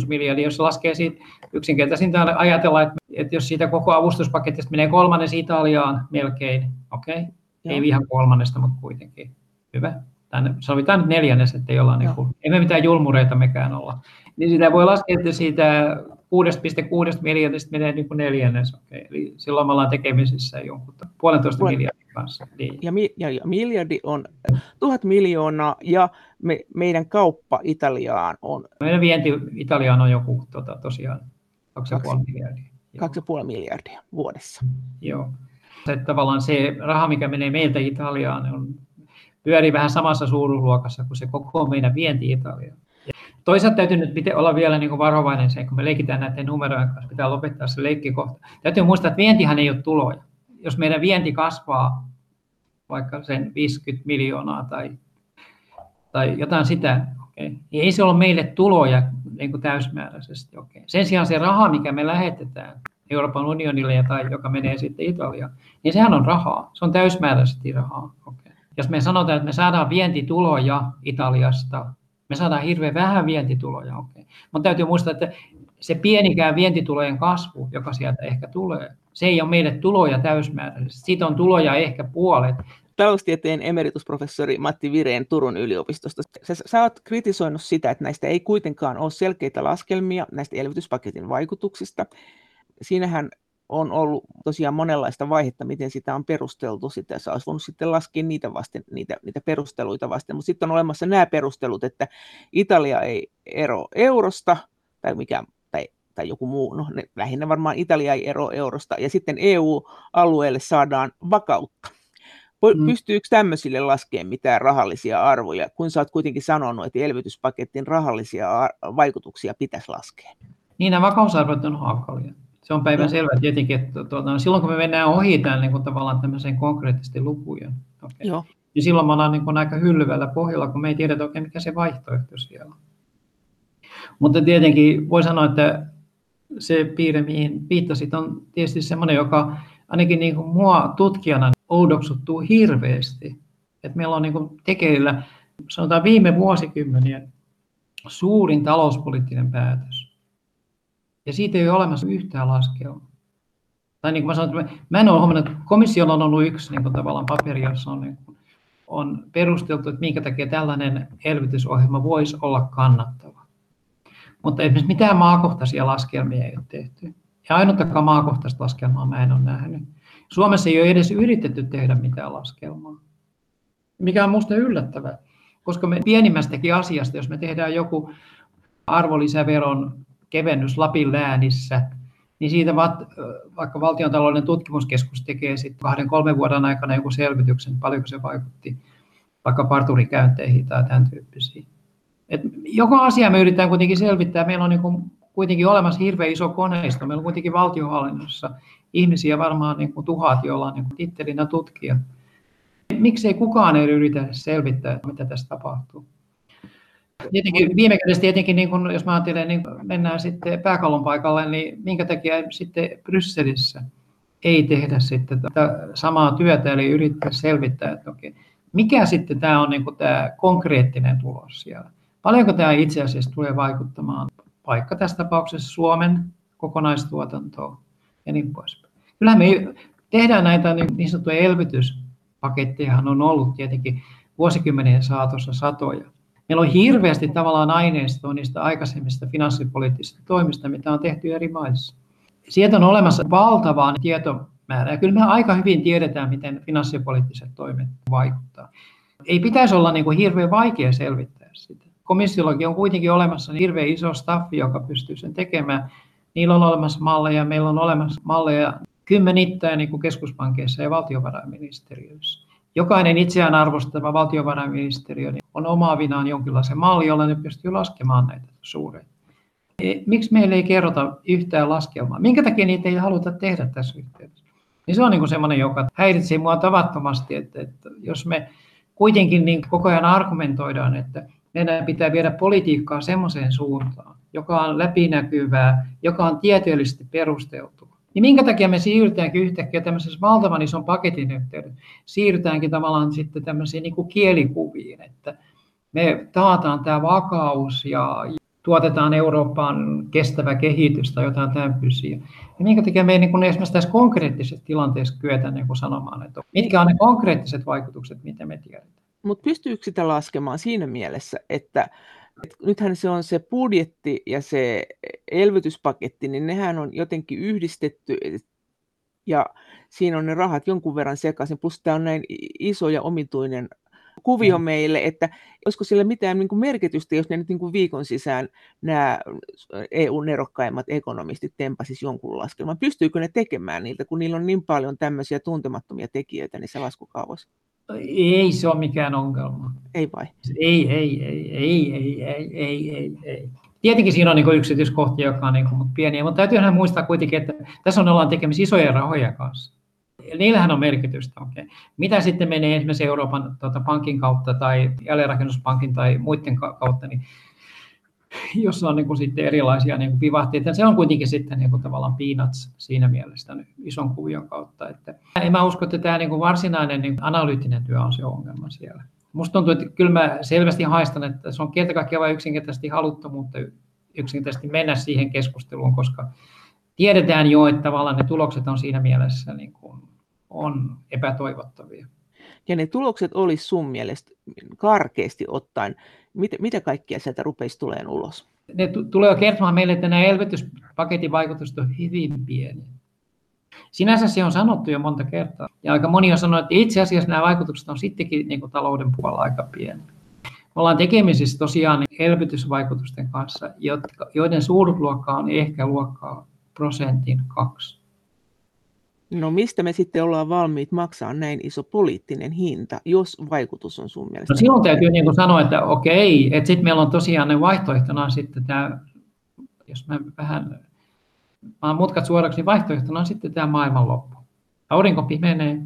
6,6 miljardia. Jos laskee siitä yksinkertaisinta ajatella, että, että jos siitä koko avustuspaketista menee kolmannes Italiaan melkein, okei, okay. ei ihan kolmannesta, mutta kuitenkin. Hyvä. Tänne sovitaan nyt neljännes, että ei olla, niin kuin, emme mitään julmureita mekään olla. Niin sitä voi laskea, että siitä 6,6 miljardista menee niin kuin neljännes. Okay. Eli silloin me ollaan tekemisissä jonkun puolentoista Puolen... miljardin kanssa. Niin. Ja, mi- ja, ja miljardi on tuhat miljoonaa ja me, meidän kauppa Italiaan on... Meidän vienti Italiaan on joku tota, tosiaan 2,5 miljardia. 2,5 miljardia vuodessa. Joo. Se, tavallaan se raha, mikä menee meiltä Italiaan, on, pyörii vähän samassa suuruusluokassa kuin se koko meidän vienti Italiaan. Toisaalta täytyy nyt olla vielä niin kuin varovainen se, kun me leikitään näiden numerojen kanssa, pitää lopettaa se leikkikohta. Täytyy muistaa, että vientihan ei ole tuloja. Jos meidän vienti kasvaa vaikka sen 50 miljoonaa tai, tai jotain sitä, okay, niin ei se ole meille tuloja niin kuin täysmääräisesti. Okay. Sen sijaan se raha, mikä me lähetetään Euroopan unionille tai joka menee sitten Italiaan, niin sehän on rahaa. Se on täysmääräisesti rahaa. Okay. Jos me sanotaan, että me saadaan vientituloja Italiasta me saadaan hirveän vähän vientituloja, okei. Okay. Mutta täytyy muistaa, että se pienikään vientitulojen kasvu, joka sieltä ehkä tulee, se ei ole meille tuloja täysmääräisesti. Siitä on tuloja ehkä puolet. Taloustieteen emeritusprofessori Matti Vireen Turun yliopistosta. Sä, sä oot kritisoinut sitä, että näistä ei kuitenkaan ole selkeitä laskelmia näistä elvytyspaketin vaikutuksista. Siinähän on ollut tosiaan monenlaista vaihetta, miten sitä on perusteltu. Sitä se olisi voinut sitten laskea niitä, vasten, niitä, niitä perusteluita vasten, mutta sitten on olemassa nämä perustelut, että Italia ei ero eurosta, tai, mikä, tai, tai joku muu, no ne, lähinnä varmaan Italia ei ero eurosta, ja sitten EU-alueelle saadaan vakautta. Mm. Pystyykö tämmöisille laskemaan mitään rahallisia arvoja, kun sä oot kuitenkin sanonut, että elvytyspaketin rahallisia vaikutuksia pitäisi laskea? Niin, nämä vakausarvot on hankalia. Se on päivän selvä tietenkin, että tuota, silloin kun me mennään ohi tämän niin kuin tavallaan tämmöiseen konkreettisesti lukujen, okay, Joo. niin silloin me ollaan niin kuin aika hyllyvällä pohjalla, kun me ei tiedetä oikein mikä se vaihtoehto siellä on. Mutta tietenkin voi sanoa, että se piirre, mihin viittasit, on tietysti semmoinen, joka ainakin niin kuin mua tutkijana oudoksuttuu hirveästi. Että meillä on niin kuin tekeillä, sanotaan viime vuosikymmenien suurin talouspoliittinen päätös, ja siitä ei ole olemassa yhtään laskelmaa. Tai niin kuin mä sanoin, mä en ole huomannut, että komissiolla on ollut yksi niin kuin tavallaan paperi, jossa on, niin kuin, on perusteltu, että minkä takia tällainen elvytysohjelma voisi olla kannattava. Mutta esimerkiksi mitään maakohtaisia laskelmia ei ole tehty. Ja ainuttakaan maakohtaista laskelmaa mä en ole nähnyt. Suomessa ei ole edes yritetty tehdä mitään laskelmaa, mikä on minusta yllättävää. Koska me pienimmästäkin asiasta, jos me tehdään joku arvonlisäveron kevennys Lapin läänissä, niin siitä vaikka valtiontalouden tutkimuskeskus tekee sitten kahden, kolmen vuoden aikana joku selvityksen, paljonko se vaikutti vaikka parturikäynteihin tai tämän tyyppisiin. Et joka asia me yritetään kuitenkin selvittää. Meillä on niin kuitenkin olemassa hirveän iso koneisto. Meillä on kuitenkin valtiohallinnossa ihmisiä varmaan niin kuin tuhat, joilla on niin tittelinä tutkija. Miksei kukaan ei yritä selvittää, mitä tässä tapahtuu? Tietenkin, viime kädessä tietenkin, niin kun, jos mä ajattelen, niin mennään sitten pääkallon paikalle, niin minkä takia sitten Brysselissä ei tehdä sitten tätä samaa työtä, eli yrittää selvittää, että okei, mikä sitten tämä on niin kuin tämä konkreettinen tulos siellä. Paljonko tämä itse asiassa tulee vaikuttamaan vaikka tässä tapauksessa Suomen kokonaistuotantoon ja niin poispäin. Kyllähän me tehdään näitä niin, niin sanottuja elvytyspaketteja, on ollut tietenkin vuosikymmenien saatossa satoja. Meillä on hirveästi tavallaan aineistoa niistä aikaisemmista finanssipoliittisista toimista, mitä on tehty eri maissa. Sieltä on olemassa valtavaa tietomäärää. Kyllä me aika hyvin tiedetään, miten finanssipoliittiset toimet vaikuttaa. Ei pitäisi olla niin kuin hirveän vaikea selvittää sitä. Komissiollakin on kuitenkin olemassa hirveän iso staffi, joka pystyy sen tekemään. Niillä on olemassa malleja, meillä on olemassa malleja kymmenittäin niin kuin keskuspankeissa ja valtiovarainministeriöissä. Jokainen itseään arvostava valtiovarainministeriö niin on omaavinaan jonkinlaisen malli, jolla ne pystyy laskemaan näitä suureita. E, miksi meille ei kerrota yhtään laskelmaa? Minkä takia niitä ei haluta tehdä tässä yhteydessä? Niin se on niin semmoinen, joka häiritsee mua tavattomasti, että, että jos me kuitenkin niin koko ajan argumentoidaan, että meidän pitää viedä politiikkaa semmoiseen suuntaan, joka on läpinäkyvää, joka on tieteellisesti perusteltu, niin minkä takia me siirrytäänkin yhtäkkiä tämmöisessä valtavan ison paketin yhteydessä, siirrytäänkin tavallaan sitten tämmöisiin niin kuin kielikuviin, että me taataan tämä vakaus ja tuotetaan Euroopan kestävä kehitys tai jotain tämmöisiä. Ja minkä takia me ei niin kuin esimerkiksi tässä konkreettisessa tilanteessa kyetä niin kuin sanomaan, että mitkä on ne konkreettiset vaikutukset, mitä me tiedetään. Mutta pystyykö sitä laskemaan siinä mielessä, että et nythän se on se budjetti ja se elvytyspaketti, niin nehän on jotenkin yhdistetty ja siinä on ne rahat jonkun verran sekaisin, plus tämä on näin iso ja omituinen kuvio mm. meille, että olisiko sillä mitään niin kuin merkitystä, jos ne nyt niin kuin viikon sisään nämä EU-nerokkaimmat ekonomistit tempasis jonkun laskelman. Pystyykö ne tekemään niiltä, kun niillä on niin paljon tämmöisiä tuntemattomia tekijöitä niissä laskukaavoissa? Ei se ole mikään ongelma. Ei vai? Ei, ei, ei, ei, ei, ei, ei, ei, ei. Tietenkin siinä on niin yksityiskohtia, jotka on niin kuin, pieniä, mutta täytyy muistaa kuitenkin, että tässä on ollaan tekemisissä isojen rahoja kanssa. Niillähän on merkitystä. Okay. Mitä sitten menee esimerkiksi Euroopan tuota, pankin kautta tai jälleenrakennuspankin tai muiden kautta, niin jossa on niin kuin sitten erilaisia niin kuin vivahteita. Se on kuitenkin sitten niin kuin tavallaan peanuts siinä mielessä niin ison kuvion kautta. Että en mä usko, että tämä niin kuin varsinainen niin analyyttinen työ on se ongelma siellä. Musta tuntuu, että kyllä mä selvästi haistan, että se on kerta kaikkiaan vain yksinkertaisesti haluttomuutta yksinkertaisesti mennä siihen keskusteluun, koska tiedetään jo, että tavallaan ne tulokset on siinä mielessä niin kuin on epätoivottavia. Ja ne tulokset olisi sun mielestä karkeasti ottaen mitä, mitä kaikkia sieltä rupeisi tulemaan ulos? Ne t- tulee kertomaan meille, että nämä elvytyspaketin vaikutukset on hyvin pieni. Sinänsä se on sanottu jo monta kertaa. Ja aika moni on sanonut, että itse asiassa nämä vaikutukset on sittenkin niin kuin talouden puolella aika pieni. Me ollaan tekemisissä tosiaan elvytysvaikutusten kanssa, joiden suuruusluokka on ehkä luokkaa prosentin kaksi. No mistä me sitten ollaan valmiit maksaa näin iso poliittinen hinta, jos vaikutus on sun mielestä? No silloin täytyy niin kuin sanoa, että okei, että sitten meillä on tosiaan ne vaihtoehtona sitten tämä, jos mä vähän maan mutkat suoraksi, niin vaihtoehtona on sitten tämä maailmanloppu. Aurinko pimenee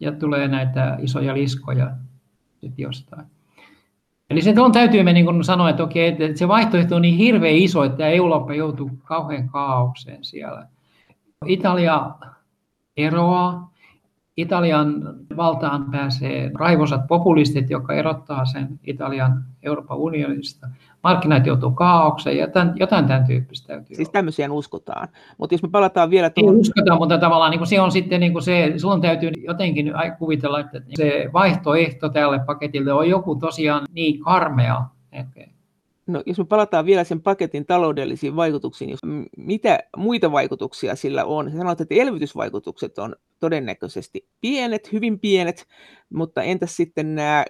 ja tulee näitä isoja liskoja sitten jostain. Eli se on täytyy me niin sanoa, että okei, että se vaihtoehto on niin hirveän iso, että Eurooppa joutuu kauhean kaaukseen siellä. Italia eroaa. Italian valtaan pääsee raivosat populistit, jotka erottaa sen Italian Euroopan unionista. Markkinat joutuu kaaukseen ja tämän, jotain tämän tyyppistä täytyy Siis tämmöisiä uskotaan. Mutta jos me palataan vielä tuohon... Ei uskota, mutta tavallaan niin kuin se on sitten niin kuin se, silloin täytyy jotenkin kuvitella, että se vaihtoehto tälle paketille on joku tosiaan niin karmea, että No, jos me palataan vielä sen paketin taloudellisiin vaikutuksiin, jos, mitä muita vaikutuksia sillä on? Sanoit, että elvytysvaikutukset on todennäköisesti pienet, hyvin pienet, mutta entäs sitten nämä,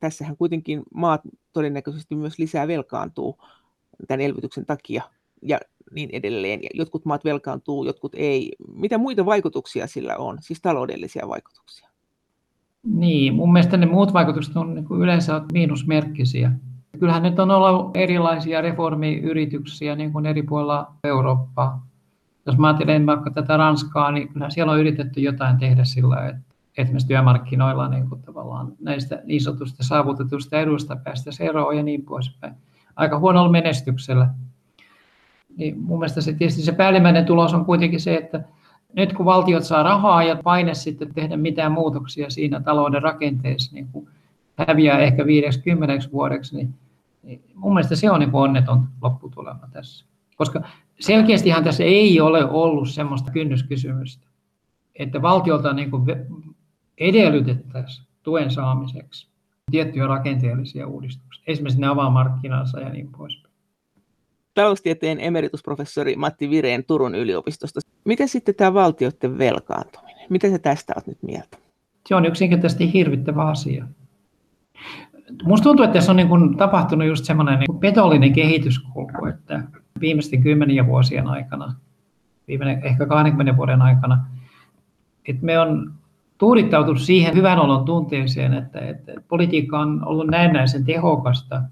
tässähän kuitenkin maat todennäköisesti myös lisää velkaantuu tämän elvytyksen takia ja niin edelleen. Ja jotkut maat velkaantuu, jotkut ei. Mitä muita vaikutuksia sillä on, siis taloudellisia vaikutuksia? Niin, mun mielestä ne muut vaikutukset on niin yleensä miinusmerkkisiä. Kyllähän nyt on ollut erilaisia reformiyrityksiä niin kuin eri puolilla Eurooppaa. Jos mä ajattelen vaikka tätä Ranskaa, niin kyllä siellä on yritetty jotain tehdä sillä, että esimerkiksi työmarkkinoilla niin kuin tavallaan näistä niin sanotusta saavutetusta edusta päästä eroon ja niin poispäin. Aika huonolla menestyksellä. Niin mun mielestä se, tietysti se päällimmäinen tulos on kuitenkin se, että nyt kun valtiot saa rahaa ja paine sitten tehdä mitään muutoksia siinä talouden rakenteessa, niin kuin häviää ehkä 50 vuodeksi, niin niin mun mielestä se on niin onneton lopputulema tässä. Koska selkeästihan tässä ei ole ollut semmoista kynnyskysymystä, että valtiolta niin kuin edellytettäisiin tuen saamiseksi tiettyjä rakenteellisia uudistuksia, esimerkiksi ne avaa markkinansa ja niin poispäin. Taloustieteen emeritusprofessori Matti Vireen Turun yliopistosta. Miten sitten tämä valtioiden velkaantuminen? Mitä se tästä olet nyt mieltä? Se on yksinkertaisesti hirvittävä asia. Musta tuntuu, että tässä on niin kuin tapahtunut just semmoinen niin petollinen kehityskulku, että viimeisten kymmenien vuosien aikana, viimeinen ehkä 20 vuoden aikana, että me on tuudittautunut siihen hyvän olon tunteeseen, että, että politiikka on ollut näennäisen tehokasta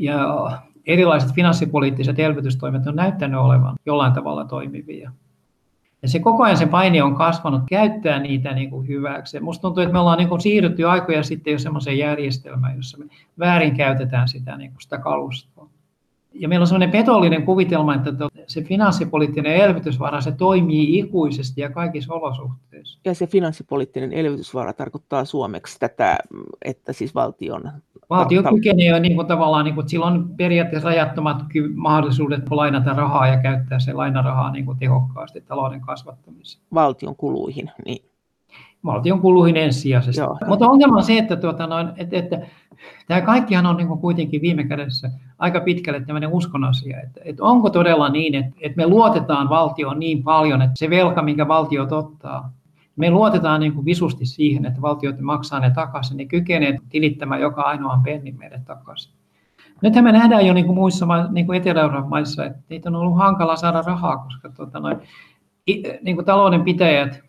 ja erilaiset finanssipoliittiset elvytystoimet on näyttänyt olevan jollain tavalla toimivia. Ja se koko ajan se paine on kasvanut käyttää niitä niin kuin hyväksi. Musta tuntuu, että me ollaan niin kuin siirrytty aikoja sitten jo semmoiseen järjestelmään, jossa me väärin käytetään sitä, niin kuin sitä kalustoa. Ja meillä on semmoinen petollinen kuvitelma, että se finanssipoliittinen elvytysvara, se toimii ikuisesti ja kaikissa olosuhteissa. Ja se finanssipoliittinen elvytysvara tarkoittaa suomeksi tätä, että siis valtion... Valtio kykenee jo niin kuin tavallaan, niin kuin, että sillä on periaatteessa rajattomat mahdollisuudet lainata rahaa ja käyttää se lainarahaa niin kuin tehokkaasti talouden kasvattamiseen. Valtion kuluihin, niin valtion kuluihin ensisijaisesti. Joo. Mutta ongelma on se, että, tuota noin, että, että tämä kaikkihan on niin kuin kuitenkin viime kädessä aika pitkälle tämmöinen uskon asia, että, että onko todella niin, että, että me luotetaan valtioon niin paljon, että se velka, minkä valtio ottaa, me luotetaan niin kuin visusti siihen, että valtiot maksaa ne takaisin, ne kykenee tilittämään joka ainoan pennin meille takaisin. Nythän me nähdään jo niin kuin muissa niin kuin Etelä-Euroopan maissa, että niitä on ollut hankala saada rahaa, koska tuota, noin, niin kuin taloudenpitäjät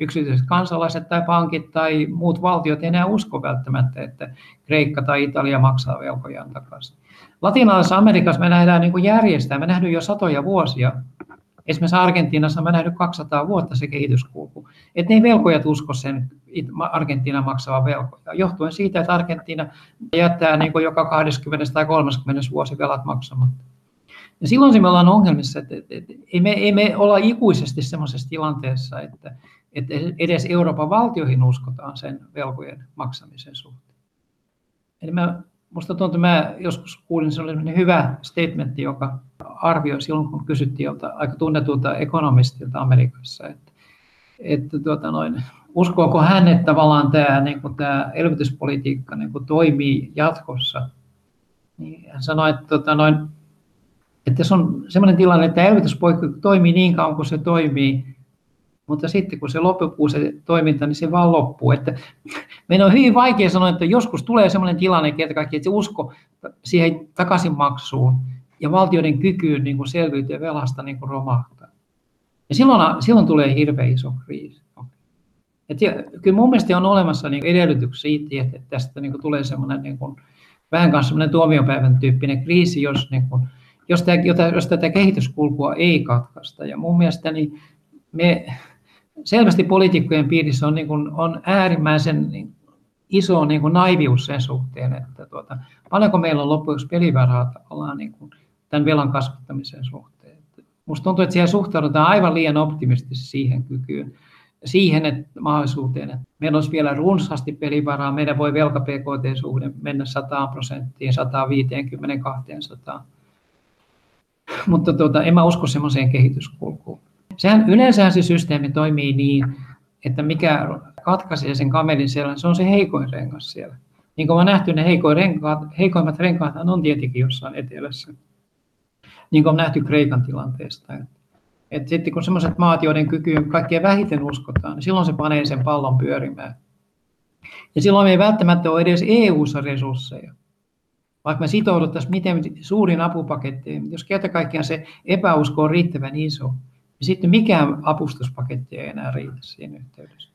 yksityiset kansalaiset tai pankit tai muut valtiot ei enää usko välttämättä, että Kreikka tai Italia maksaa velkojaan takaisin. Latinalaisessa Amerikassa me nähdään niin kuin järjestää, me nähdään jo satoja vuosia. Esimerkiksi Argentiinassa me nähnyt 200 vuotta se kehityskulku, että ne velkojat usko sen Argentiina maksava velkoja, johtuen siitä, että Argentiina jättää niin joka 20 tai 30 vuosi velat maksamatta. Ja silloin me ollaan ongelmissa, että, että, että ei, me, ei me olla ikuisesti sellaisessa tilanteessa, että, että edes Euroopan valtioihin uskotaan sen velkojen maksamisen suhteen. Eli mä, musta tuntuu, mä joskus kuulin sellainen hyvä statementti, joka arvioi silloin, kun kysyttiin jolta aika tunnetulta ekonomistilta Amerikassa, että, että tuota noin, uskoako hän, että tavallaan tämä, niin kuin tämä elvytyspolitiikka niin kuin toimii jatkossa. Niin hän sanoi, että, tuota noin, että se on sellainen tilanne, että elvytyspolitiikka toimii niin kauan kuin se toimii, mutta sitten kun se loppuu se toiminta, niin se vaan loppuu. Että [laughs] meidän on hyvin vaikea sanoa, että joskus tulee sellainen tilanne, että kaikki, että se usko siihen takaisinmaksuun ja valtioiden kykyyn niin kuin selviytyä velasta niin kuin romahtaa. Ja silloin, silloin tulee hirveän iso kriisi. Et kyllä mun mielestä on olemassa niin edellytyksiä siitä, että tästä niin kuin tulee semmoinen niin kuin, vähän kanssa semmoinen tuomiopäivän tyyppinen kriisi, jos, niin kuin, jos, tämä, jos tätä kehityskulkua ei katkaista. Ja mun mielestä niin me, selvästi poliitikkojen piirissä on, niin kuin, on äärimmäisen niin iso niin kuin naivius sen suhteen, että tuota, paljonko meillä on loppujen pelivaraa tavallaan niin kuin tämän velan kasvattamisen suhteen. Minusta tuntuu, että siellä suhtaudutaan aivan liian optimistisesti siihen kykyyn. siihen että mahdollisuuteen, että meillä olisi vielä runsaasti pelivaraa, meidän voi velka PKT-suhde mennä 100 prosenttiin, 150, 200. Mutta tuota, en mä usko semmoiseen kehityskulkuun. Sehän yleensä se systeemi toimii niin, että mikä katkaisee sen kamelin siellä, se on se heikoin rengas siellä. Niin kuin on nähty, ne heikoin renkaat, heikoimmat renkaat on tietenkin jossain etelässä. Niin kuin on nähty Kreikan tilanteesta. Että sitten kun sellaiset maat, joiden kykyyn kaikkein vähiten uskotaan, niin silloin se panee sen pallon pyörimään. Ja silloin me ei välttämättä ole edes EU-ssa resursseja. Vaikka me sitouduttaisiin miten suurin apupaketti, jos kerta kaikkiaan se epäusko on riittävän iso, niin sitten mikään apustuspaketti ei enää riitä siinä yhteydessä.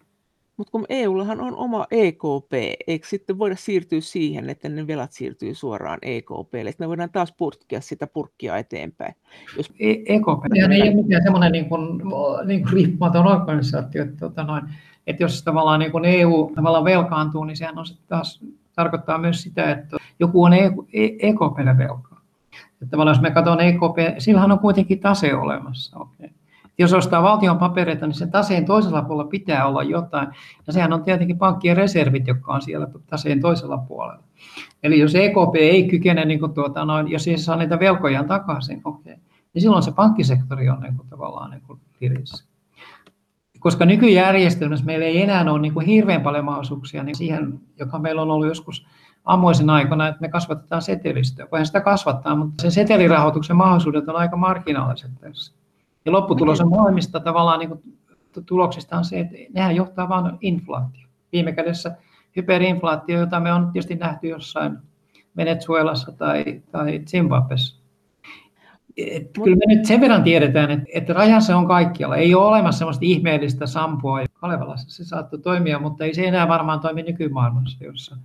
Mutta kun EUllahan on oma EKP, eikö sitten voida siirtyä siihen, että ne velat siirtyy suoraan EKPlle, että me voidaan taas purkkia sitä purkkia eteenpäin. Jos... E- EKP ei ole mikään semmoinen niin kuin, niin kuin riippumaton organisaatio, että, tota noin, että jos tavallaan niin kuin EU tavallaan velkaantuu, niin sehän on taas tarkoittaa myös sitä, että joku on EKPlle e- velkaa. Että tavallaan jos me katson EKP, sillähän on kuitenkin tase olemassa. Okay jos ostaa valtion papereita, niin sen taseen toisella puolella pitää olla jotain. Ja sehän on tietenkin pankkien reservit, jotka on siellä taseen toisella puolella. Eli jos EKP ei kykene, niin kuin tuota, noin, jos ei saa niitä velkojaan takaisin, okay, niin silloin se pankkisektori on niin kuin, tavallaan niin kuin. Koska nykyjärjestelmässä meillä ei enää ole niin kuin hirveän paljon mahdollisuuksia niin siihen, joka meillä on ollut joskus ammoisen aikana, että me kasvatetaan setelistöä. Voidaan sitä kasvattaa, mutta sen setelirahoituksen mahdollisuudet on aika marginaaliset tässä. Ja lopputulos on molemmista tavallaan niin kuin, tuloksista on se, että nehän johtaa vain inflaatio. Viime kädessä hyperinflaatio, jota me on tietysti nähty jossain Venezuelassa tai, tai Zimbabwessa. Et kyllä me nyt sen verran tiedetään, että, että rajansa on kaikkialla. Ei ole olemassa sellaista ihmeellistä sampua. Kalevalassa se saattoi toimia, mutta ei se enää varmaan toimi nykymaailmassa, jossa,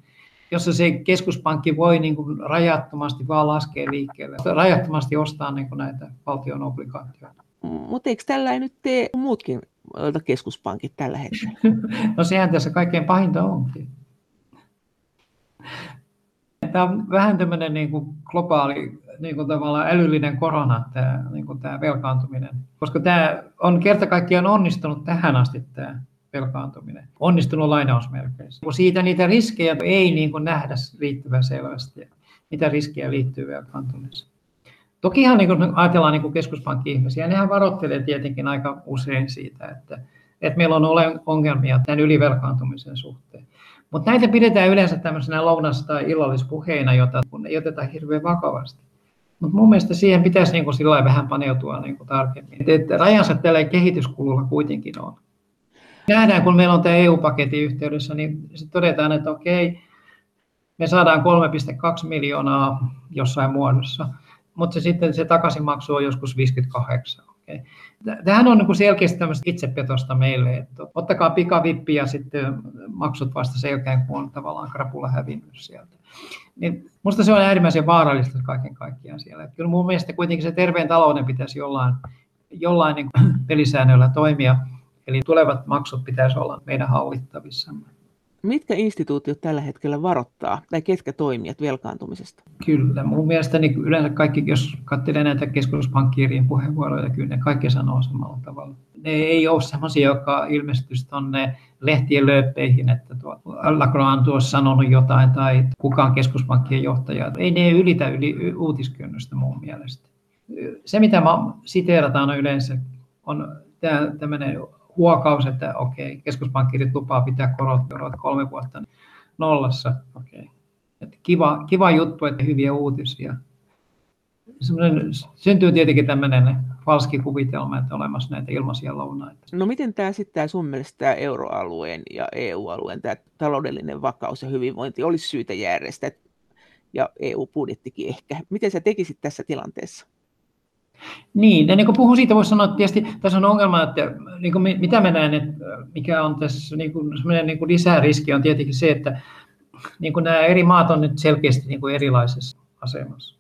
jossa se keskuspankki voi niin kuin rajattomasti vaan laskea liikkeelle, rajattomasti ostaa niin kuin näitä valtion obligaatioita. Mutta eikö tällä ei nyt tee muutkin keskuspankit tällä hetkellä? [laughs] No sehän tässä kaikkein pahinta onkin. Tämä on vähän tämmöinen niin kuin globaali niin kuin tavallaan älyllinen korona, tämä, niin kuin tämä velkaantuminen. Koska tämä on kerta kaikkiaan onnistunut tähän asti tämä velkaantuminen. Onnistunut lainausmerkeissä. Siitä niitä riskejä ei niin kuin nähdä riittävän selvästi, mitä riskejä liittyy velkaantumiseen. Tokihan niin kun ajatellaan niin keskuspankki-ihmisiä, nehän varoittelee tietenkin aika usein siitä, että, että meillä on ongelmia tämän ylivelkaantumisen suhteen. Mutta näitä pidetään yleensä tämmöisenä lounas- tai illallispuheina, jota kun ei oteta hirveän vakavasti. Mutta mun mielestä siihen pitäisi niin kuin sillä vähän paneutua niin kuin tarkemmin. Et, että rajansa tällä kehityskululla kuitenkin on. Nähdään, kun meillä on tämä EU-paketin yhteydessä, niin sitten todetaan, että okei, me saadaan 3,2 miljoonaa jossain muodossa – mutta se sitten se takaisinmaksu on joskus 58. Okay. Tämähän on niin selkeästi tämmöistä itsepetosta meille, että ottakaa pikavippi ja sitten maksut vasta sen jälkeen, kun on tavallaan krapula hävinnyt sieltä. Niin musta se on äärimmäisen vaarallista kaiken kaikkiaan siellä. Että kyllä mun mielestä kuitenkin se terveen talouden pitäisi jollain, jollain niin pelisäännöllä toimia, eli tulevat maksut pitäisi olla meidän hallittavissamme. Mitkä instituutiot tällä hetkellä varoittaa, tai ketkä toimijat velkaantumisesta? Kyllä, mun mielestä niin yleensä kaikki, jos katselee näitä keskuspankkiirien puheenvuoroja, kyllä ne kaikki sanoo samalla tavalla. Ne ei ole sellaisia, jotka ilmestyisi tuonne lehtien lööppeihin, että tuo Lacroix on tuossa sanonut jotain tai kukaan keskuspankkien johtaja. Ei ne ylitä yli uutiskynnystä mun mielestä. Se, mitä mä siteerataan yleensä, on tämmöinen huokaus, että okei, keskuspankkirit lupaa pitää korot, korot kolme vuotta nollassa. Okei. Että kiva, kiva juttu, että hyviä uutisia. syntyy tietenkin tämmöinen falski kuvitelma, että olemassa näitä ilmaisia lounaita. No miten tämä sitten tämä sun mielestä tämä euroalueen ja EU-alueen tämä taloudellinen vakaus ja hyvinvointi olisi syytä järjestää ja EU-budjettikin ehkä. Miten sä tekisit tässä tilanteessa? Niin, ja niin kuin puhun siitä, voisi sanoa, että tietysti tässä on ongelma, että niin kuin mitä mä näen, että mikä on tässä niin kuin, niin kuin lisäriski on tietenkin se, että niin kuin nämä eri maat on nyt selkeästi niin kuin erilaisessa asemassa.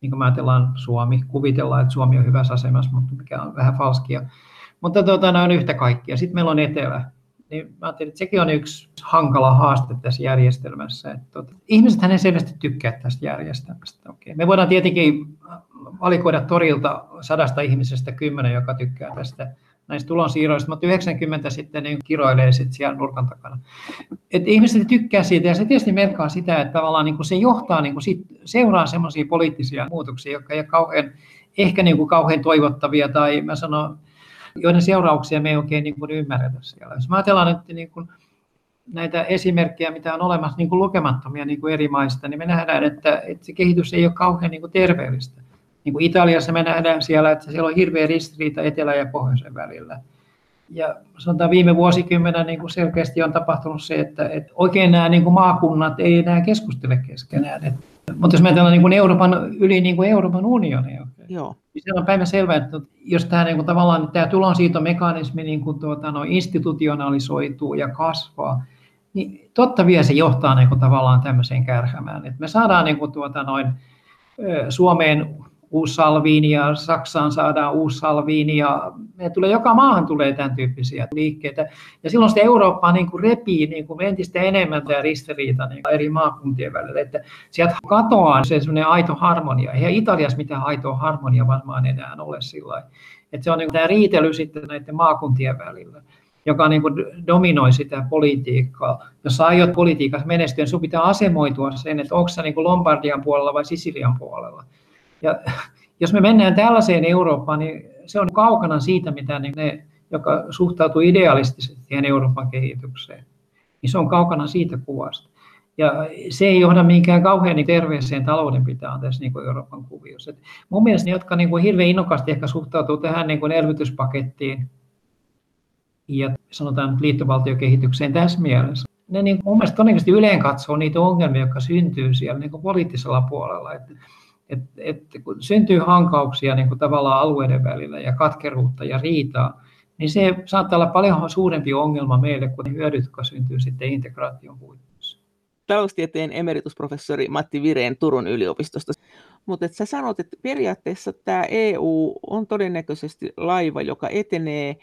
Niin kuin me ajatellaan Suomi, kuvitellaan, että Suomi on hyvässä asemassa, mutta mikä on vähän falskia. Mutta tuota, ne on yhtä kaikkia. Sitten meillä on Etelä. Niin mä ajattelin, että sekin on yksi hankala haaste tässä järjestelmässä. Että tuota, ihmiset hänen selvästi tykkää tästä järjestelmästä. Okei. Me voidaan tietenkin valikoida torilta sadasta ihmisestä kymmenen, joka tykkää tästä näistä tulonsiirroista, mutta 90 sitten niin kiroilee sitten siellä nurkan takana. Et ihmiset tykkää siitä ja se tietysti merkkaa sitä, että tavallaan niin se johtaa, niin sit, seuraa semmoisia poliittisia muutoksia, jotka ei ole kauhean, ehkä niin kauhean toivottavia tai mä sanon, joiden seurauksia me ei oikein niin kuin ymmärretä siellä. Jos mä ajatellaan nyt niin kuin näitä esimerkkejä, mitä on olemassa niin kuin lukemattomia niin kuin eri maista, niin me nähdään, että, että se kehitys ei ole kauhean niin kuin terveellistä. Niin kuin Italiassa me nähdään siellä, että siellä on hirveä ristiriita etelä- ja pohjoisen välillä. Ja sanotaan viime vuosikymmenen niin kuin selkeästi on tapahtunut se, että, että oikein nämä niin kuin maakunnat ei enää keskustele keskenään. Et, mutta jos me ajatellaan niin kuin Euroopan, yli niin kuin Euroopan unionia, Joo. niin se on päivän selvää, että jos tämä, niin kuin, tavallaan tämä tulonsiitomekanismi niin kuin, tuota, no, institutionalisoituu ja kasvaa, niin totta vie se johtaa niin kuin, tavallaan tämmöiseen kärhämään. Et me saadaan niin kuin, tuota, noin, Suomeen uusi salviini ja Saksaan saadaan uusi salviini ja me tulee, joka maahan tulee tämän tyyppisiä liikkeitä. Ja silloin sitä Eurooppaa niin kuin repii niin kuin entistä enemmän tämä ristiriita niin eri maakuntien välillä. Että sieltä katoaa se semmoinen aito harmonia. Eihän Italiassa mitään aitoa harmonia varmaan enää ole sillä Että se on niin kuin tämä riitely sitten näiden maakuntien välillä joka niin kuin dominoi sitä politiikkaa. Jos aiot politiikassa menestyä, niin sinun pitää asemoitua sen, että onko sä niin Lombardian puolella vai Sisilian puolella. Ja jos me mennään tällaiseen Eurooppaan, niin se on kaukana siitä, mitä ne, joka suhtautuu idealistisesti siihen Euroopan kehitykseen, niin se on kaukana siitä kuvasta. Ja se ei johda mihinkään kauhean niin terveeseen taloudenpitaan tässä niin kuin Euroopan kuviossa. Et mun mielestä ne, jotka niin kuin hirveän innokkaasti ehkä suhtautuu tähän niin kuin elvytyspakettiin ja sanotaan liittovaltiokehitykseen tässä mielessä, ne niin mun mielestä todennäköisesti yleen katsoo niitä ongelmia, jotka syntyy siellä niin kuin poliittisella puolella. Että et, et, kun syntyy hankauksia niin kuin tavallaan alueiden välillä ja katkeruutta ja riitaa, niin se saattaa olla paljon suurempi ongelma meille kuin ne hyödyt, jotka syntyy sitten integraation puitteissa. Taloustieteen emeritusprofessori Matti Vireen Turun yliopistosta. Mutta sä sanot, että periaatteessa tämä EU on todennäköisesti laiva, joka etenee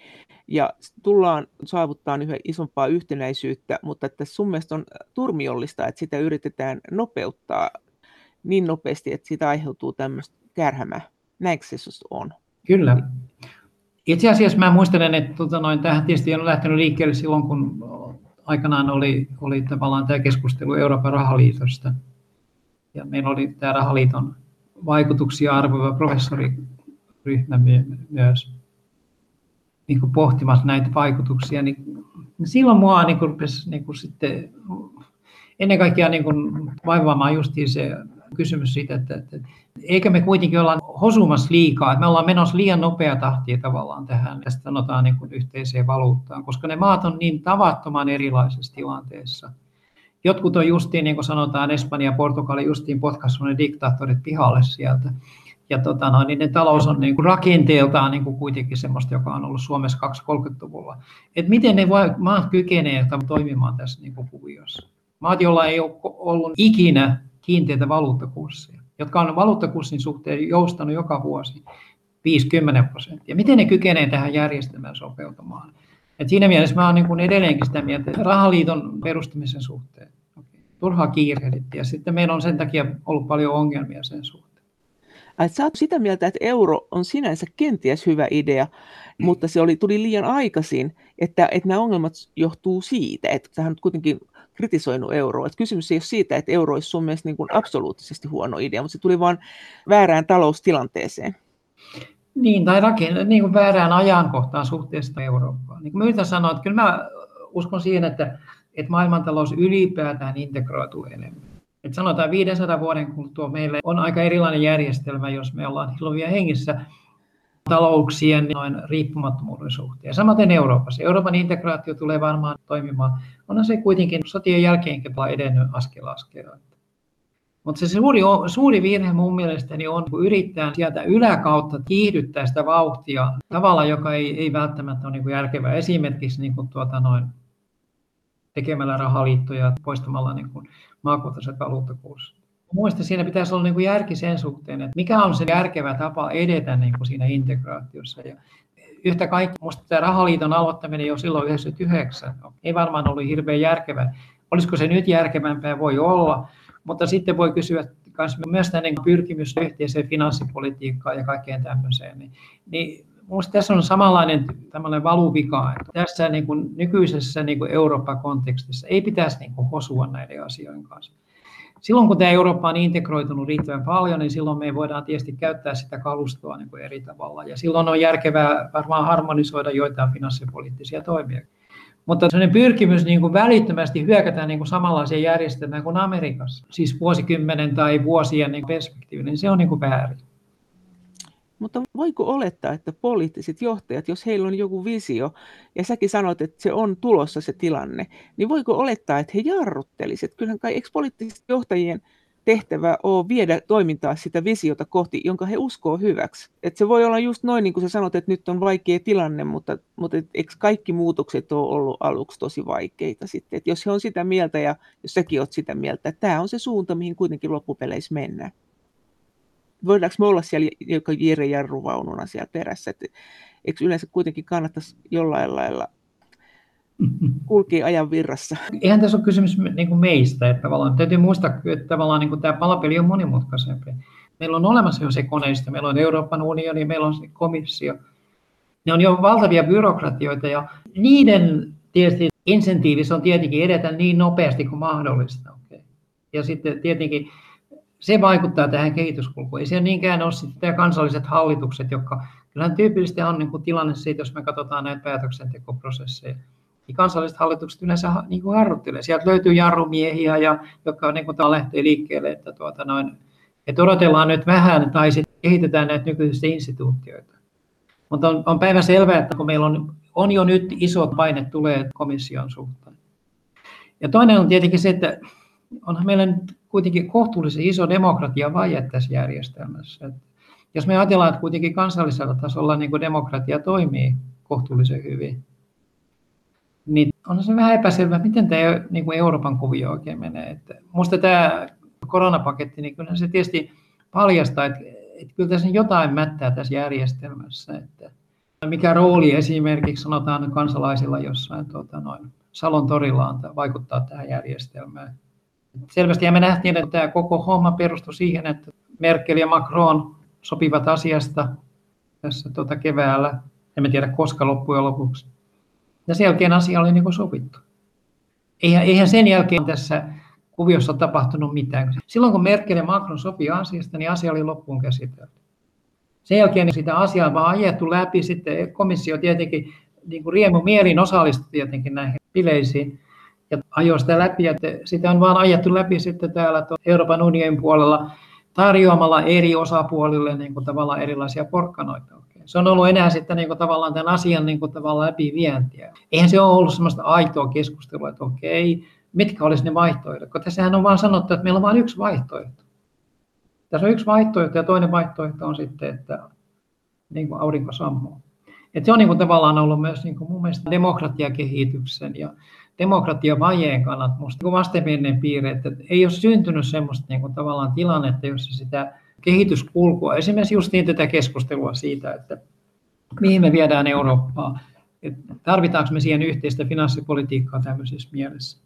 ja tullaan saavuttaa yhä isompaa yhtenäisyyttä, mutta että sun mielestä on turmiollista, että sitä yritetään nopeuttaa niin nopeasti, että siitä aiheutuu tämmöistä kärhämää. Näinkö se on? Kyllä. Itse asiassa mä muistelen, että tota noin, tähän tietysti on lähtenyt liikkeelle silloin, kun aikanaan oli, oli tavallaan tämä keskustelu Euroopan rahaliitosta. Ja meillä oli tämä rahaliiton vaikutuksia arvoiva professoriryhmä myös niin kuin pohtimassa näitä vaikutuksia. Niin silloin mua niin kuin rupesi niin kuin sitten ennen kaikkea niin kuin vaivaamaan justiin se kysymys siitä, että, että eikö me kuitenkin olla hosumassa liikaa, että me ollaan menossa liian nopea tahtia tavallaan tähän, tästä sanotaan niin kuin yhteiseen valuuttaan, koska ne maat on niin tavattoman erilaisessa tilanteessa. Jotkut on justiin, niin kuin sanotaan, Espanja ja Portugali justiin potkassut ne diktaattorit pihalle sieltä. Ja tota, no, niin ne talous on niin kuin rakenteeltaan niin kuin kuitenkin sellaista, joka on ollut Suomessa 230-luvulla. Et miten ne maat kykenevät toimimaan tässä niin kuin kuviossa? Maat, joilla ei ole ollut ikinä kiinteitä valuuttakursseja, jotka on valuuttakurssin suhteen joustanut joka vuosi 50 prosenttia. Miten ne kykenee tähän järjestelmään sopeutumaan? Et siinä mielessä mä olen niin edelleenkin sitä mieltä, että rahaliiton perustamisen suhteen turhaa kiirehdittiin ja sitten meillä on sen takia ollut paljon ongelmia sen suhteen. Että sä oot sitä mieltä, että euro on sinänsä kenties hyvä idea, mutta se oli, tuli liian aikaisin, että, että nämä ongelmat johtuu siitä, että tähän kuitenkin kritisoinut euroa. Että kysymys ei ole siitä, että euro olisi sun mielestä niin kuin absoluuttisesti huono idea, mutta se tuli vain väärään taloustilanteeseen. Niin, tai raken, niin kuin väärään ajankohtaan suhteessa Eurooppaan. Niin kuin mä yritän sanoa, että kyllä mä uskon siihen, että, että maailmantalous ylipäätään integroituu enemmän. Et sanotaan 500 vuoden kuluttua meille on aika erilainen järjestelmä, jos me ollaan hilvia hengissä talouksien noin riippumattomuuden suhteen. Samaten Euroopassa. Euroopan integraatio tulee varmaan toimimaan. Onhan se kuitenkin sotien jälkeenkin edennyt askel askeleen. Mutta se suuri, suuri virhe mun mielestäni on, kun yrittää sieltä yläkautta kiihdyttää sitä vauhtia tavalla, joka ei, ei välttämättä ole niin kuin järkevää. Esimerkiksi niin kuin tuota noin, tekemällä rahaliittoja, poistamalla niin kuin maakohtaiset valuuttakurssit. Mielestäni siinä pitäisi olla niin kuin järki sen suhteen, että mikä on se järkevä tapa edetä niin kuin siinä integraatiossa. Ja yhtä kaikki, minusta tämä rahaliiton aloittaminen jo silloin 99 ei varmaan ollut hirveän järkevä. Olisiko se nyt järkevämpää? Voi olla, mutta sitten voi kysyä myös tämän niin pyrkimys yhteiseen finanssipolitiikkaan ja kaikkeen tämmöiseen. Niin, niin Minusta tässä on samanlainen tämmöinen valuvika, että tässä niin kuin nykyisessä niin kuin Eurooppa-kontekstissa ei pitäisi niin kuin hosua näiden asioiden kanssa. Silloin kun tämä Eurooppa on integroitunut riittävän paljon, niin silloin me voidaan tietysti käyttää sitä kalustoa niin kuin eri tavalla. Ja silloin on järkevää varmaan harmonisoida joitain finanssipoliittisia toimia. Mutta sellainen pyrkimys niin kuin välittömästi hyökätä niin kuin samanlaiseen järjestelmään kuin Amerikassa, siis vuosikymmenen tai vuosien niin perspektiivi, niin se on niin kuin väärin. Mutta voiko olettaa, että poliittiset johtajat, jos heillä on joku visio, ja säkin sanot, että se on tulossa se tilanne, niin voiko olettaa, että he jarruttelisivat? Kyllähän kai eikö poliittisten johtajien tehtävä ole viedä toimintaa sitä visiota kohti, jonka he uskoo hyväksi. Et se voi olla just noin, niin kuin sä sanot, että nyt on vaikea tilanne, mutta, mutta eikö kaikki muutokset ole ollut aluksi tosi vaikeita sitten? Et jos he on sitä mieltä ja jos säkin oot sitä mieltä, että tämä on se suunta, mihin kuitenkin loppupeleissä mennään voidaanko me olla siellä joka Jere Jarruvaununa siellä perässä, että eikö yleensä kuitenkin kannattaisi jollain lailla kulkea ajan virrassa. Eihän tässä ole kysymys niin kuin meistä, että tavallaan täytyy muistaa, että tavallaan niin kuin tämä palapeli on monimutkaisempi. Meillä on olemassa jo se koneisto, meillä on Euroopan unioni, meillä on se komissio. Ne on jo valtavia byrokratioita ja niiden tietysti insentiivis on tietenkin edetä niin nopeasti kuin mahdollista. Okay. Ja sitten tietenkin se vaikuttaa tähän kehityskulkuun. Ei se niinkään ole sitten kansalliset hallitukset, jotka kyllähän tyypillisesti on niin kuin tilanne siitä, jos me katsotaan näitä päätöksentekoprosesseja. Niin kansalliset hallitukset yleensä niin kuin harjoittelee. Sieltä löytyy jarrumiehiä, ja, jotka niin kuin lähtee liikkeelle, että, tuota noin, että odotellaan nyt vähän tai sitten kehitetään näitä nykyisiä instituutioita. Mutta on, on päivän selvää, että kun meillä on, on jo nyt isot painet tulee komission suhteen. Ja toinen on tietenkin se, että onhan meillä nyt kuitenkin kohtuullisen iso demokratia vaje tässä järjestelmässä. Et jos me ajatellaan, että kuitenkin kansallisella tasolla niin kuin demokratia toimii kohtuullisen hyvin, niin on se vähän epäselvä, miten tämä niin kuin Euroopan kuvio oikein menee. Minusta tämä koronapaketti, niin kyllä se tietysti paljastaa, että, että kyllä tässä jotain mättää tässä järjestelmässä. Että mikä rooli esimerkiksi sanotaan kansalaisilla jossain tuota, noin, Salon torilla on vaikuttaa tähän järjestelmään. Selvästi me nähtiin, että tämä koko homma perustui siihen, että Merkel ja Macron sopivat asiasta tässä tuota keväällä. Emme tiedä koska loppujen lopuksi. Ja sen jälkeen asia oli niin kuin sovittu. Eihän, eihän sen jälkeen tässä kuviossa tapahtunut mitään. Silloin kun Merkel ja Macron sopi asiasta, niin asia oli loppuun käsitelty. Sen jälkeen sitä asiaa vaan ajettu läpi. Sitten komissio tietenkin niin kuin riemu mielin osallistui tietenkin näihin bileisiin ja ajoi sitä läpi. Ja sitä on vaan ajettu läpi sitten täällä Euroopan unionin puolella tarjoamalla eri osapuolille niin kuin tavallaan erilaisia porkkanoita. Se on ollut enää sitten niin kuin tavallaan tämän asian niin kuin tavallaan läpivientiä. Eihän se ole ollut sellaista aitoa keskustelua, että okei, mitkä olisi ne vaihtoehdot. Kun tässähän on vaan sanottu, että meillä on vain yksi vaihtoehto. Tässä on yksi vaihtoehto ja toinen vaihtoehto on sitten, että niin kuin aurinko sammuu. Et se on niin kuin tavallaan ollut myös niin kuin mun mielestä demokratiakehityksen ja demokratiavajeen kannalta minusta niin vastenmielinen piirre, että ei ole syntynyt sellaista niin kuin tavallaan tilannetta, jossa sitä kehityskulkua, esimerkiksi just niin tätä keskustelua siitä, että mihin me viedään Eurooppaa, että tarvitaanko me siihen yhteistä finanssipolitiikkaa tämmöisessä mielessä.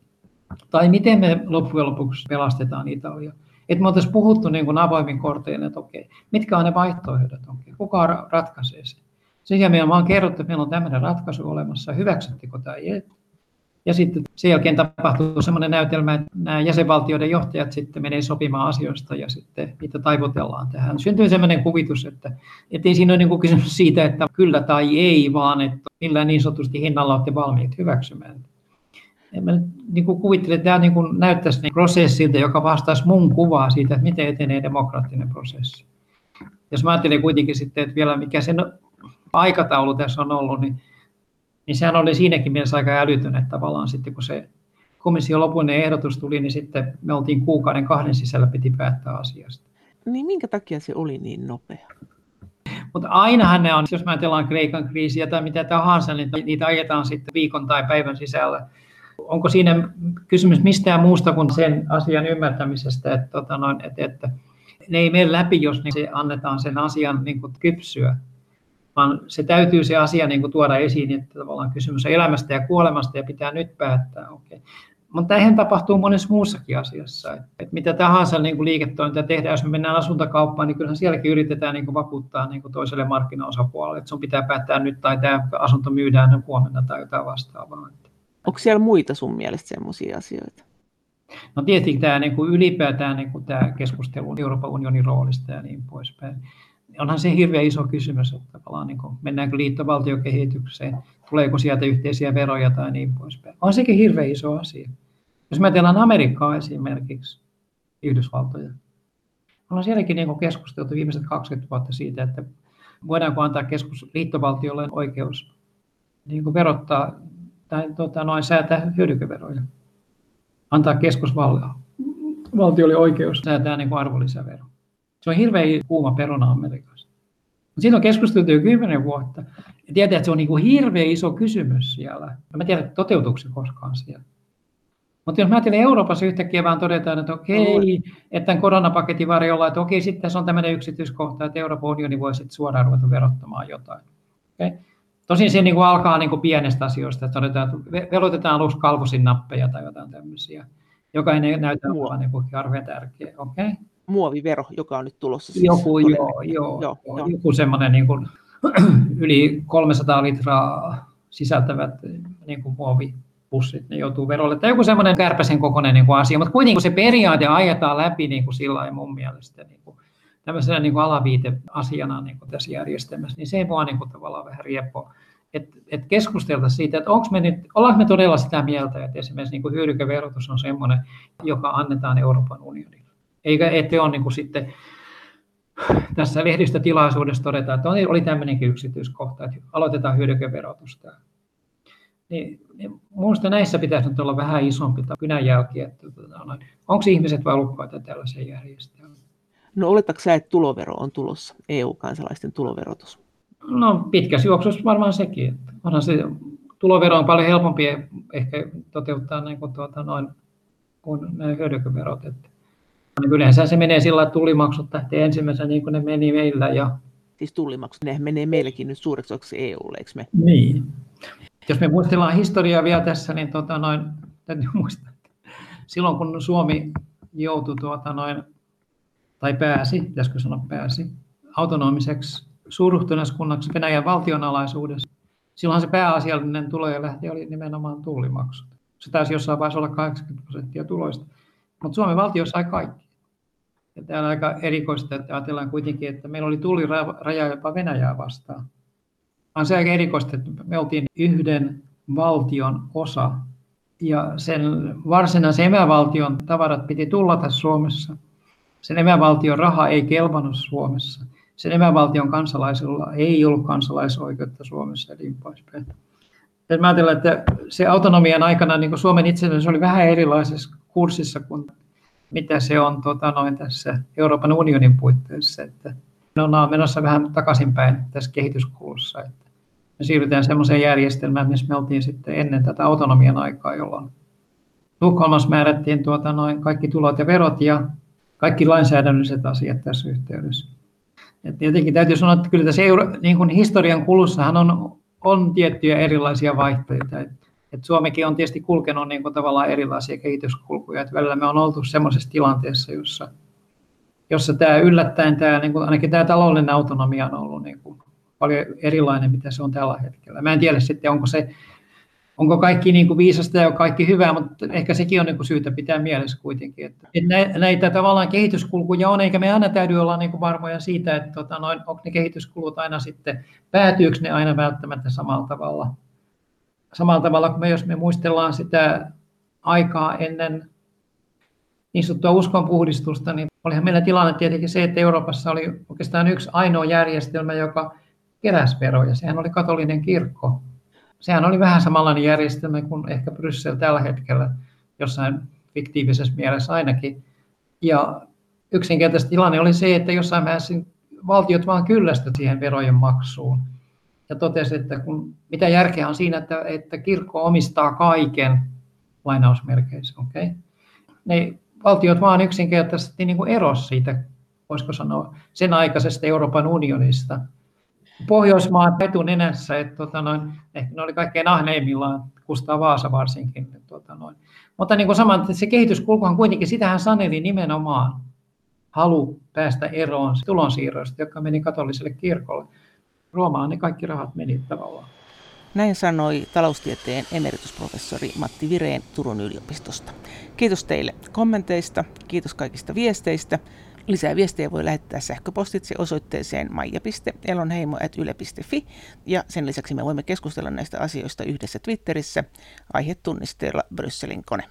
Tai miten me loppujen lopuksi pelastetaan Italia. Että me oltaisiin puhuttu niin kuin avoimin kortein, että okei, mitkä on ne vaihtoehdot, okei, kuka ratkaisee sen. Sen jälkeen me on kerrottu, että meillä on tämmöinen ratkaisu olemassa, hyväksyttekö tai ei. Ja sitten sen jälkeen tapahtuu sellainen näytelmä, että nämä jäsenvaltioiden johtajat sitten menee sopimaan asioista ja sitten niitä taivutellaan tähän. Syntyy sellainen kuvitus, että, ei siinä ole niin kysymys siitä, että kyllä tai ei, vaan että millä niin sanotusti hinnalla olette valmiit hyväksymään. En mä niin kuin kuvittelen, että tämä niin kuin näyttäisi niin prosessilta, joka vastaisi mun kuvaa siitä, että miten etenee demokraattinen prosessi. Jos mä ajattelen kuitenkin sitten, että vielä mikä sen aikataulu tässä on ollut, niin niin sehän oli siinäkin mielessä aika älytön, että tavallaan sitten kun se komission lopullinen ehdotus tuli, niin sitten me oltiin kuukauden kahden sisällä piti päättää asiasta. Niin minkä takia se oli niin nopea? Mutta ainahan ne on, jos me ajatellaan Kreikan kriisiä tai mitä tahansa, niin niitä ajetaan sitten viikon tai päivän sisällä. Onko siinä kysymys mistään muusta kuin sen asian ymmärtämisestä, että, tota noin, että, että ne ei mene läpi, jos niin se annetaan sen asian niin kuin kypsyä vaan se täytyy se asia niin kuin tuoda esiin, että tavallaan kysymys on elämästä ja kuolemasta ja pitää nyt päättää. Okay. Mutta eihän tapahtuu monessa muussakin asiassa. Et mitä tahansa niin kuin liiketoiminta tehdään, jos me mennään asuntokauppaan, niin kyllähän sielläkin yritetään niin kuin vakuuttaa niin kuin toiselle markkinaosapuolelle, että sun pitää päättää nyt tai tämä asunto myydään huomenna tai jotain vastaavaa. Onko siellä muita sun mielestä sellaisia asioita? No tietenkin tämä niin kuin ylipäätään niin kuin tämä keskustelu Euroopan unionin roolista ja niin poispäin. Onhan se hirveän iso kysymys, että tavallaan niin kuin, mennäänkö liittovaltiokehitykseen, tuleeko sieltä yhteisiä veroja tai niin poispäin. On sekin hirveän iso asia. Jos me ajatellaan Amerikkaa esimerkiksi, Yhdysvaltoja, on sielläkin niin keskusteltu viimeiset 20 vuotta siitä, että voidaanko antaa keskus liittovaltiolle oikeus niin kuin verottaa tai tota, noin säätää hyödykeveroja. Antaa keskusvaltiolle oikeus säätää niin kuin arvonlisävero. Se on hirveän kuuma peruna Amerikassa. Siitä on keskusteltu jo kymmenen vuotta. Ja tietää, että se on niin kuin hirveän iso kysymys siellä. Mä tiedän, toteutuuko se koskaan siellä. Mutta jos mä ajattelen Euroopassa yhtäkkiä vaan todetaan, että okei, että tämän koronapaketin varjolla, että okei, sitten tässä on tämmöinen yksityiskohta, että Euroopan unioni voi sitten suoraan ruveta verottamaan jotain. Okay? Tosin se niin kuin alkaa niin kuin pienestä asioista, että todetaan, että velotetaan aluksi kalvosin nappeja tai jotain tämmöisiä, joka ei näytä olevan niin kuin tärkeä. Okay? Muovivero, joka on nyt tulossa. Siis joku, joo, joo, joo, joo, joku semmoinen niin kuin, [clears throat] yli 300 litraa sisältävät niin kuin muovi pussit, ne joutuu verolle. Tai joku semmoinen kärpäsen kokoinen niin kuin asia, mutta kuitenkin se periaate ajetaan läpi niin kuin sillä mun mielestä niin kuin, tämmöisenä niin kuin alaviiteasiana niin kuin tässä järjestelmässä, niin se ei vaan niin kuin, tavallaan vähän rieppoa. Että et keskusteltaisiin siitä, että onko me nyt, ollaanko me todella sitä mieltä, että esimerkiksi niin kuin hyödykeverotus on semmoinen, joka annetaan Euroopan unionille. Eikä ette ole niin kuin sitten tässä lehdistötilaisuudessa todeta, että oli tämmöinenkin yksityiskohta, että aloitetaan hyödykeverotusta niin, niin minusta näissä pitäisi nyt olla vähän isompi kynänjälki, että tota, onko ihmiset valukkaita tällaiseen järjestelmään? No oletatko sä, että tulovero on tulossa, EU-kansalaisten tuloverotus? No pitkässä juoksussa varmaan sekin. Että onhan se tulovero on paljon helpompi ehkä toteuttaa niin kuin, tuota, noin, kuin nämä hyödykeverot. Että, niin yleensä se menee sillä, että tullimaksut lähtee ensimmäisenä niin kuin ne meni meillä. Ja... Siis tullimaksut, ne menee meillekin nyt suureksi osaksi EUlle, eikö me? Niin. Jos me muistellaan historiaa vielä tässä, niin tota noin, täytyy [laughs] muistaa, että silloin kun Suomi joutui tuota noin, tai pääsi, pitäisikö sanoa pääsi, autonomiseksi suurruhtinaskunnaksi Venäjän valtionalaisuudessa, silloin se pääasiallinen tulojen lähti oli nimenomaan tullimaksut. Se taisi jossain vaiheessa olla 80 prosenttia tuloista, mutta Suomen valtio sai kaikki. Ja tämä on aika erikoista, että ajatellaan kuitenkin, että meillä oli tulliraja jopa Venäjää vastaan on se aika erikoista, että me oltiin yhden valtion osa ja sen varsinaisen emävaltion tavarat piti tullata Suomessa. Sen emävaltion raha ei kelvannut Suomessa. Sen emävaltion kansalaisilla ei ollut kansalaisoikeutta Suomessa ja niin poispäin. Mä ajattelen, että se autonomian aikana niin Suomen itsenäisyys oli vähän erilaisessa kurssissa kuin mitä se on tota, noin tässä Euroopan unionin puitteissa. Että me ollaan menossa vähän takaisinpäin tässä kehityskulussa. Että me siirrytään semmoiseen järjestelmään, missä me oltiin sitten ennen tätä autonomian aikaa, jolloin Tukholmassa määrättiin tuota noin kaikki tulot ja verot ja kaikki lainsäädännölliset asiat tässä yhteydessä. Et tietenkin täytyy sanoa, että kyllä tässä euro, niin kuin historian kulussahan on, on tiettyjä erilaisia vaihteita. Et, et Suomikin on tietysti kulkenut niin kuin tavallaan erilaisia kehityskulkuja. Et välillä me on oltu semmoisessa tilanteessa, jossa, jossa tämä yllättäen, tämä, niin kuin, ainakin tämä taloudellinen autonomia on ollut niin kuin paljon erilainen, mitä se on tällä hetkellä. Mä en tiedä sitten, onko se onko kaikki niin kuin viisasta ja kaikki hyvää, mutta ehkä sekin on niin kuin syytä pitää mielessä kuitenkin. Että, että näitä tavallaan kehityskulkuja on, eikä me aina täytyy olla niin kuin varmoja siitä, että tota, noin, onko ne kehityskulut aina sitten, päätyykö ne aina välttämättä samalla tavalla. Samalla tavalla kuin me, jos me muistellaan sitä aikaa ennen niin sanottua uskonpuhdistusta, niin olihan meillä tilanne tietenkin se, että Euroopassa oli oikeastaan yksi ainoa järjestelmä, joka keräsveroja. Sehän oli katolinen kirkko. Sehän oli vähän samanlainen järjestelmä kuin ehkä Bryssel tällä hetkellä, jossain fiktiivisessä mielessä ainakin. Ja yksinkertaisesti tilanne oli se, että jossain vaiheessa valtiot vaan kyllästy siihen verojen maksuun. Ja totesi, että kun, mitä järkeä on siinä, että, että kirkko omistaa kaiken, lainausmerkeissä, okay? ne valtiot vaan yksinkertaisesti niin kuin erosi siitä, voisiko sanoa, sen aikaisesta Euroopan unionista – Pohjoismaat etunenässä, että tota noin, ehkä ne oli kaikkein ahneimmillaan, Kustaa Vaasa varsinkin. Että tota noin. Mutta niin kuin saman, se kehityskulkuhan kuitenkin, sitähän saneli nimenomaan halu päästä eroon tulonsiirroista, jotka meni katoliselle kirkolle. Roomaan ne kaikki rahat meni tavallaan. Näin sanoi taloustieteen emeritusprofessori Matti Vireen Turun yliopistosta. Kiitos teille kommenteista, kiitos kaikista viesteistä. Lisää viestejä voi lähettää sähköpostitse osoitteeseen maija.elonheimo.yle.fi ja sen lisäksi me voimme keskustella näistä asioista yhdessä Twitterissä aihetunnisteella Brysselin kone.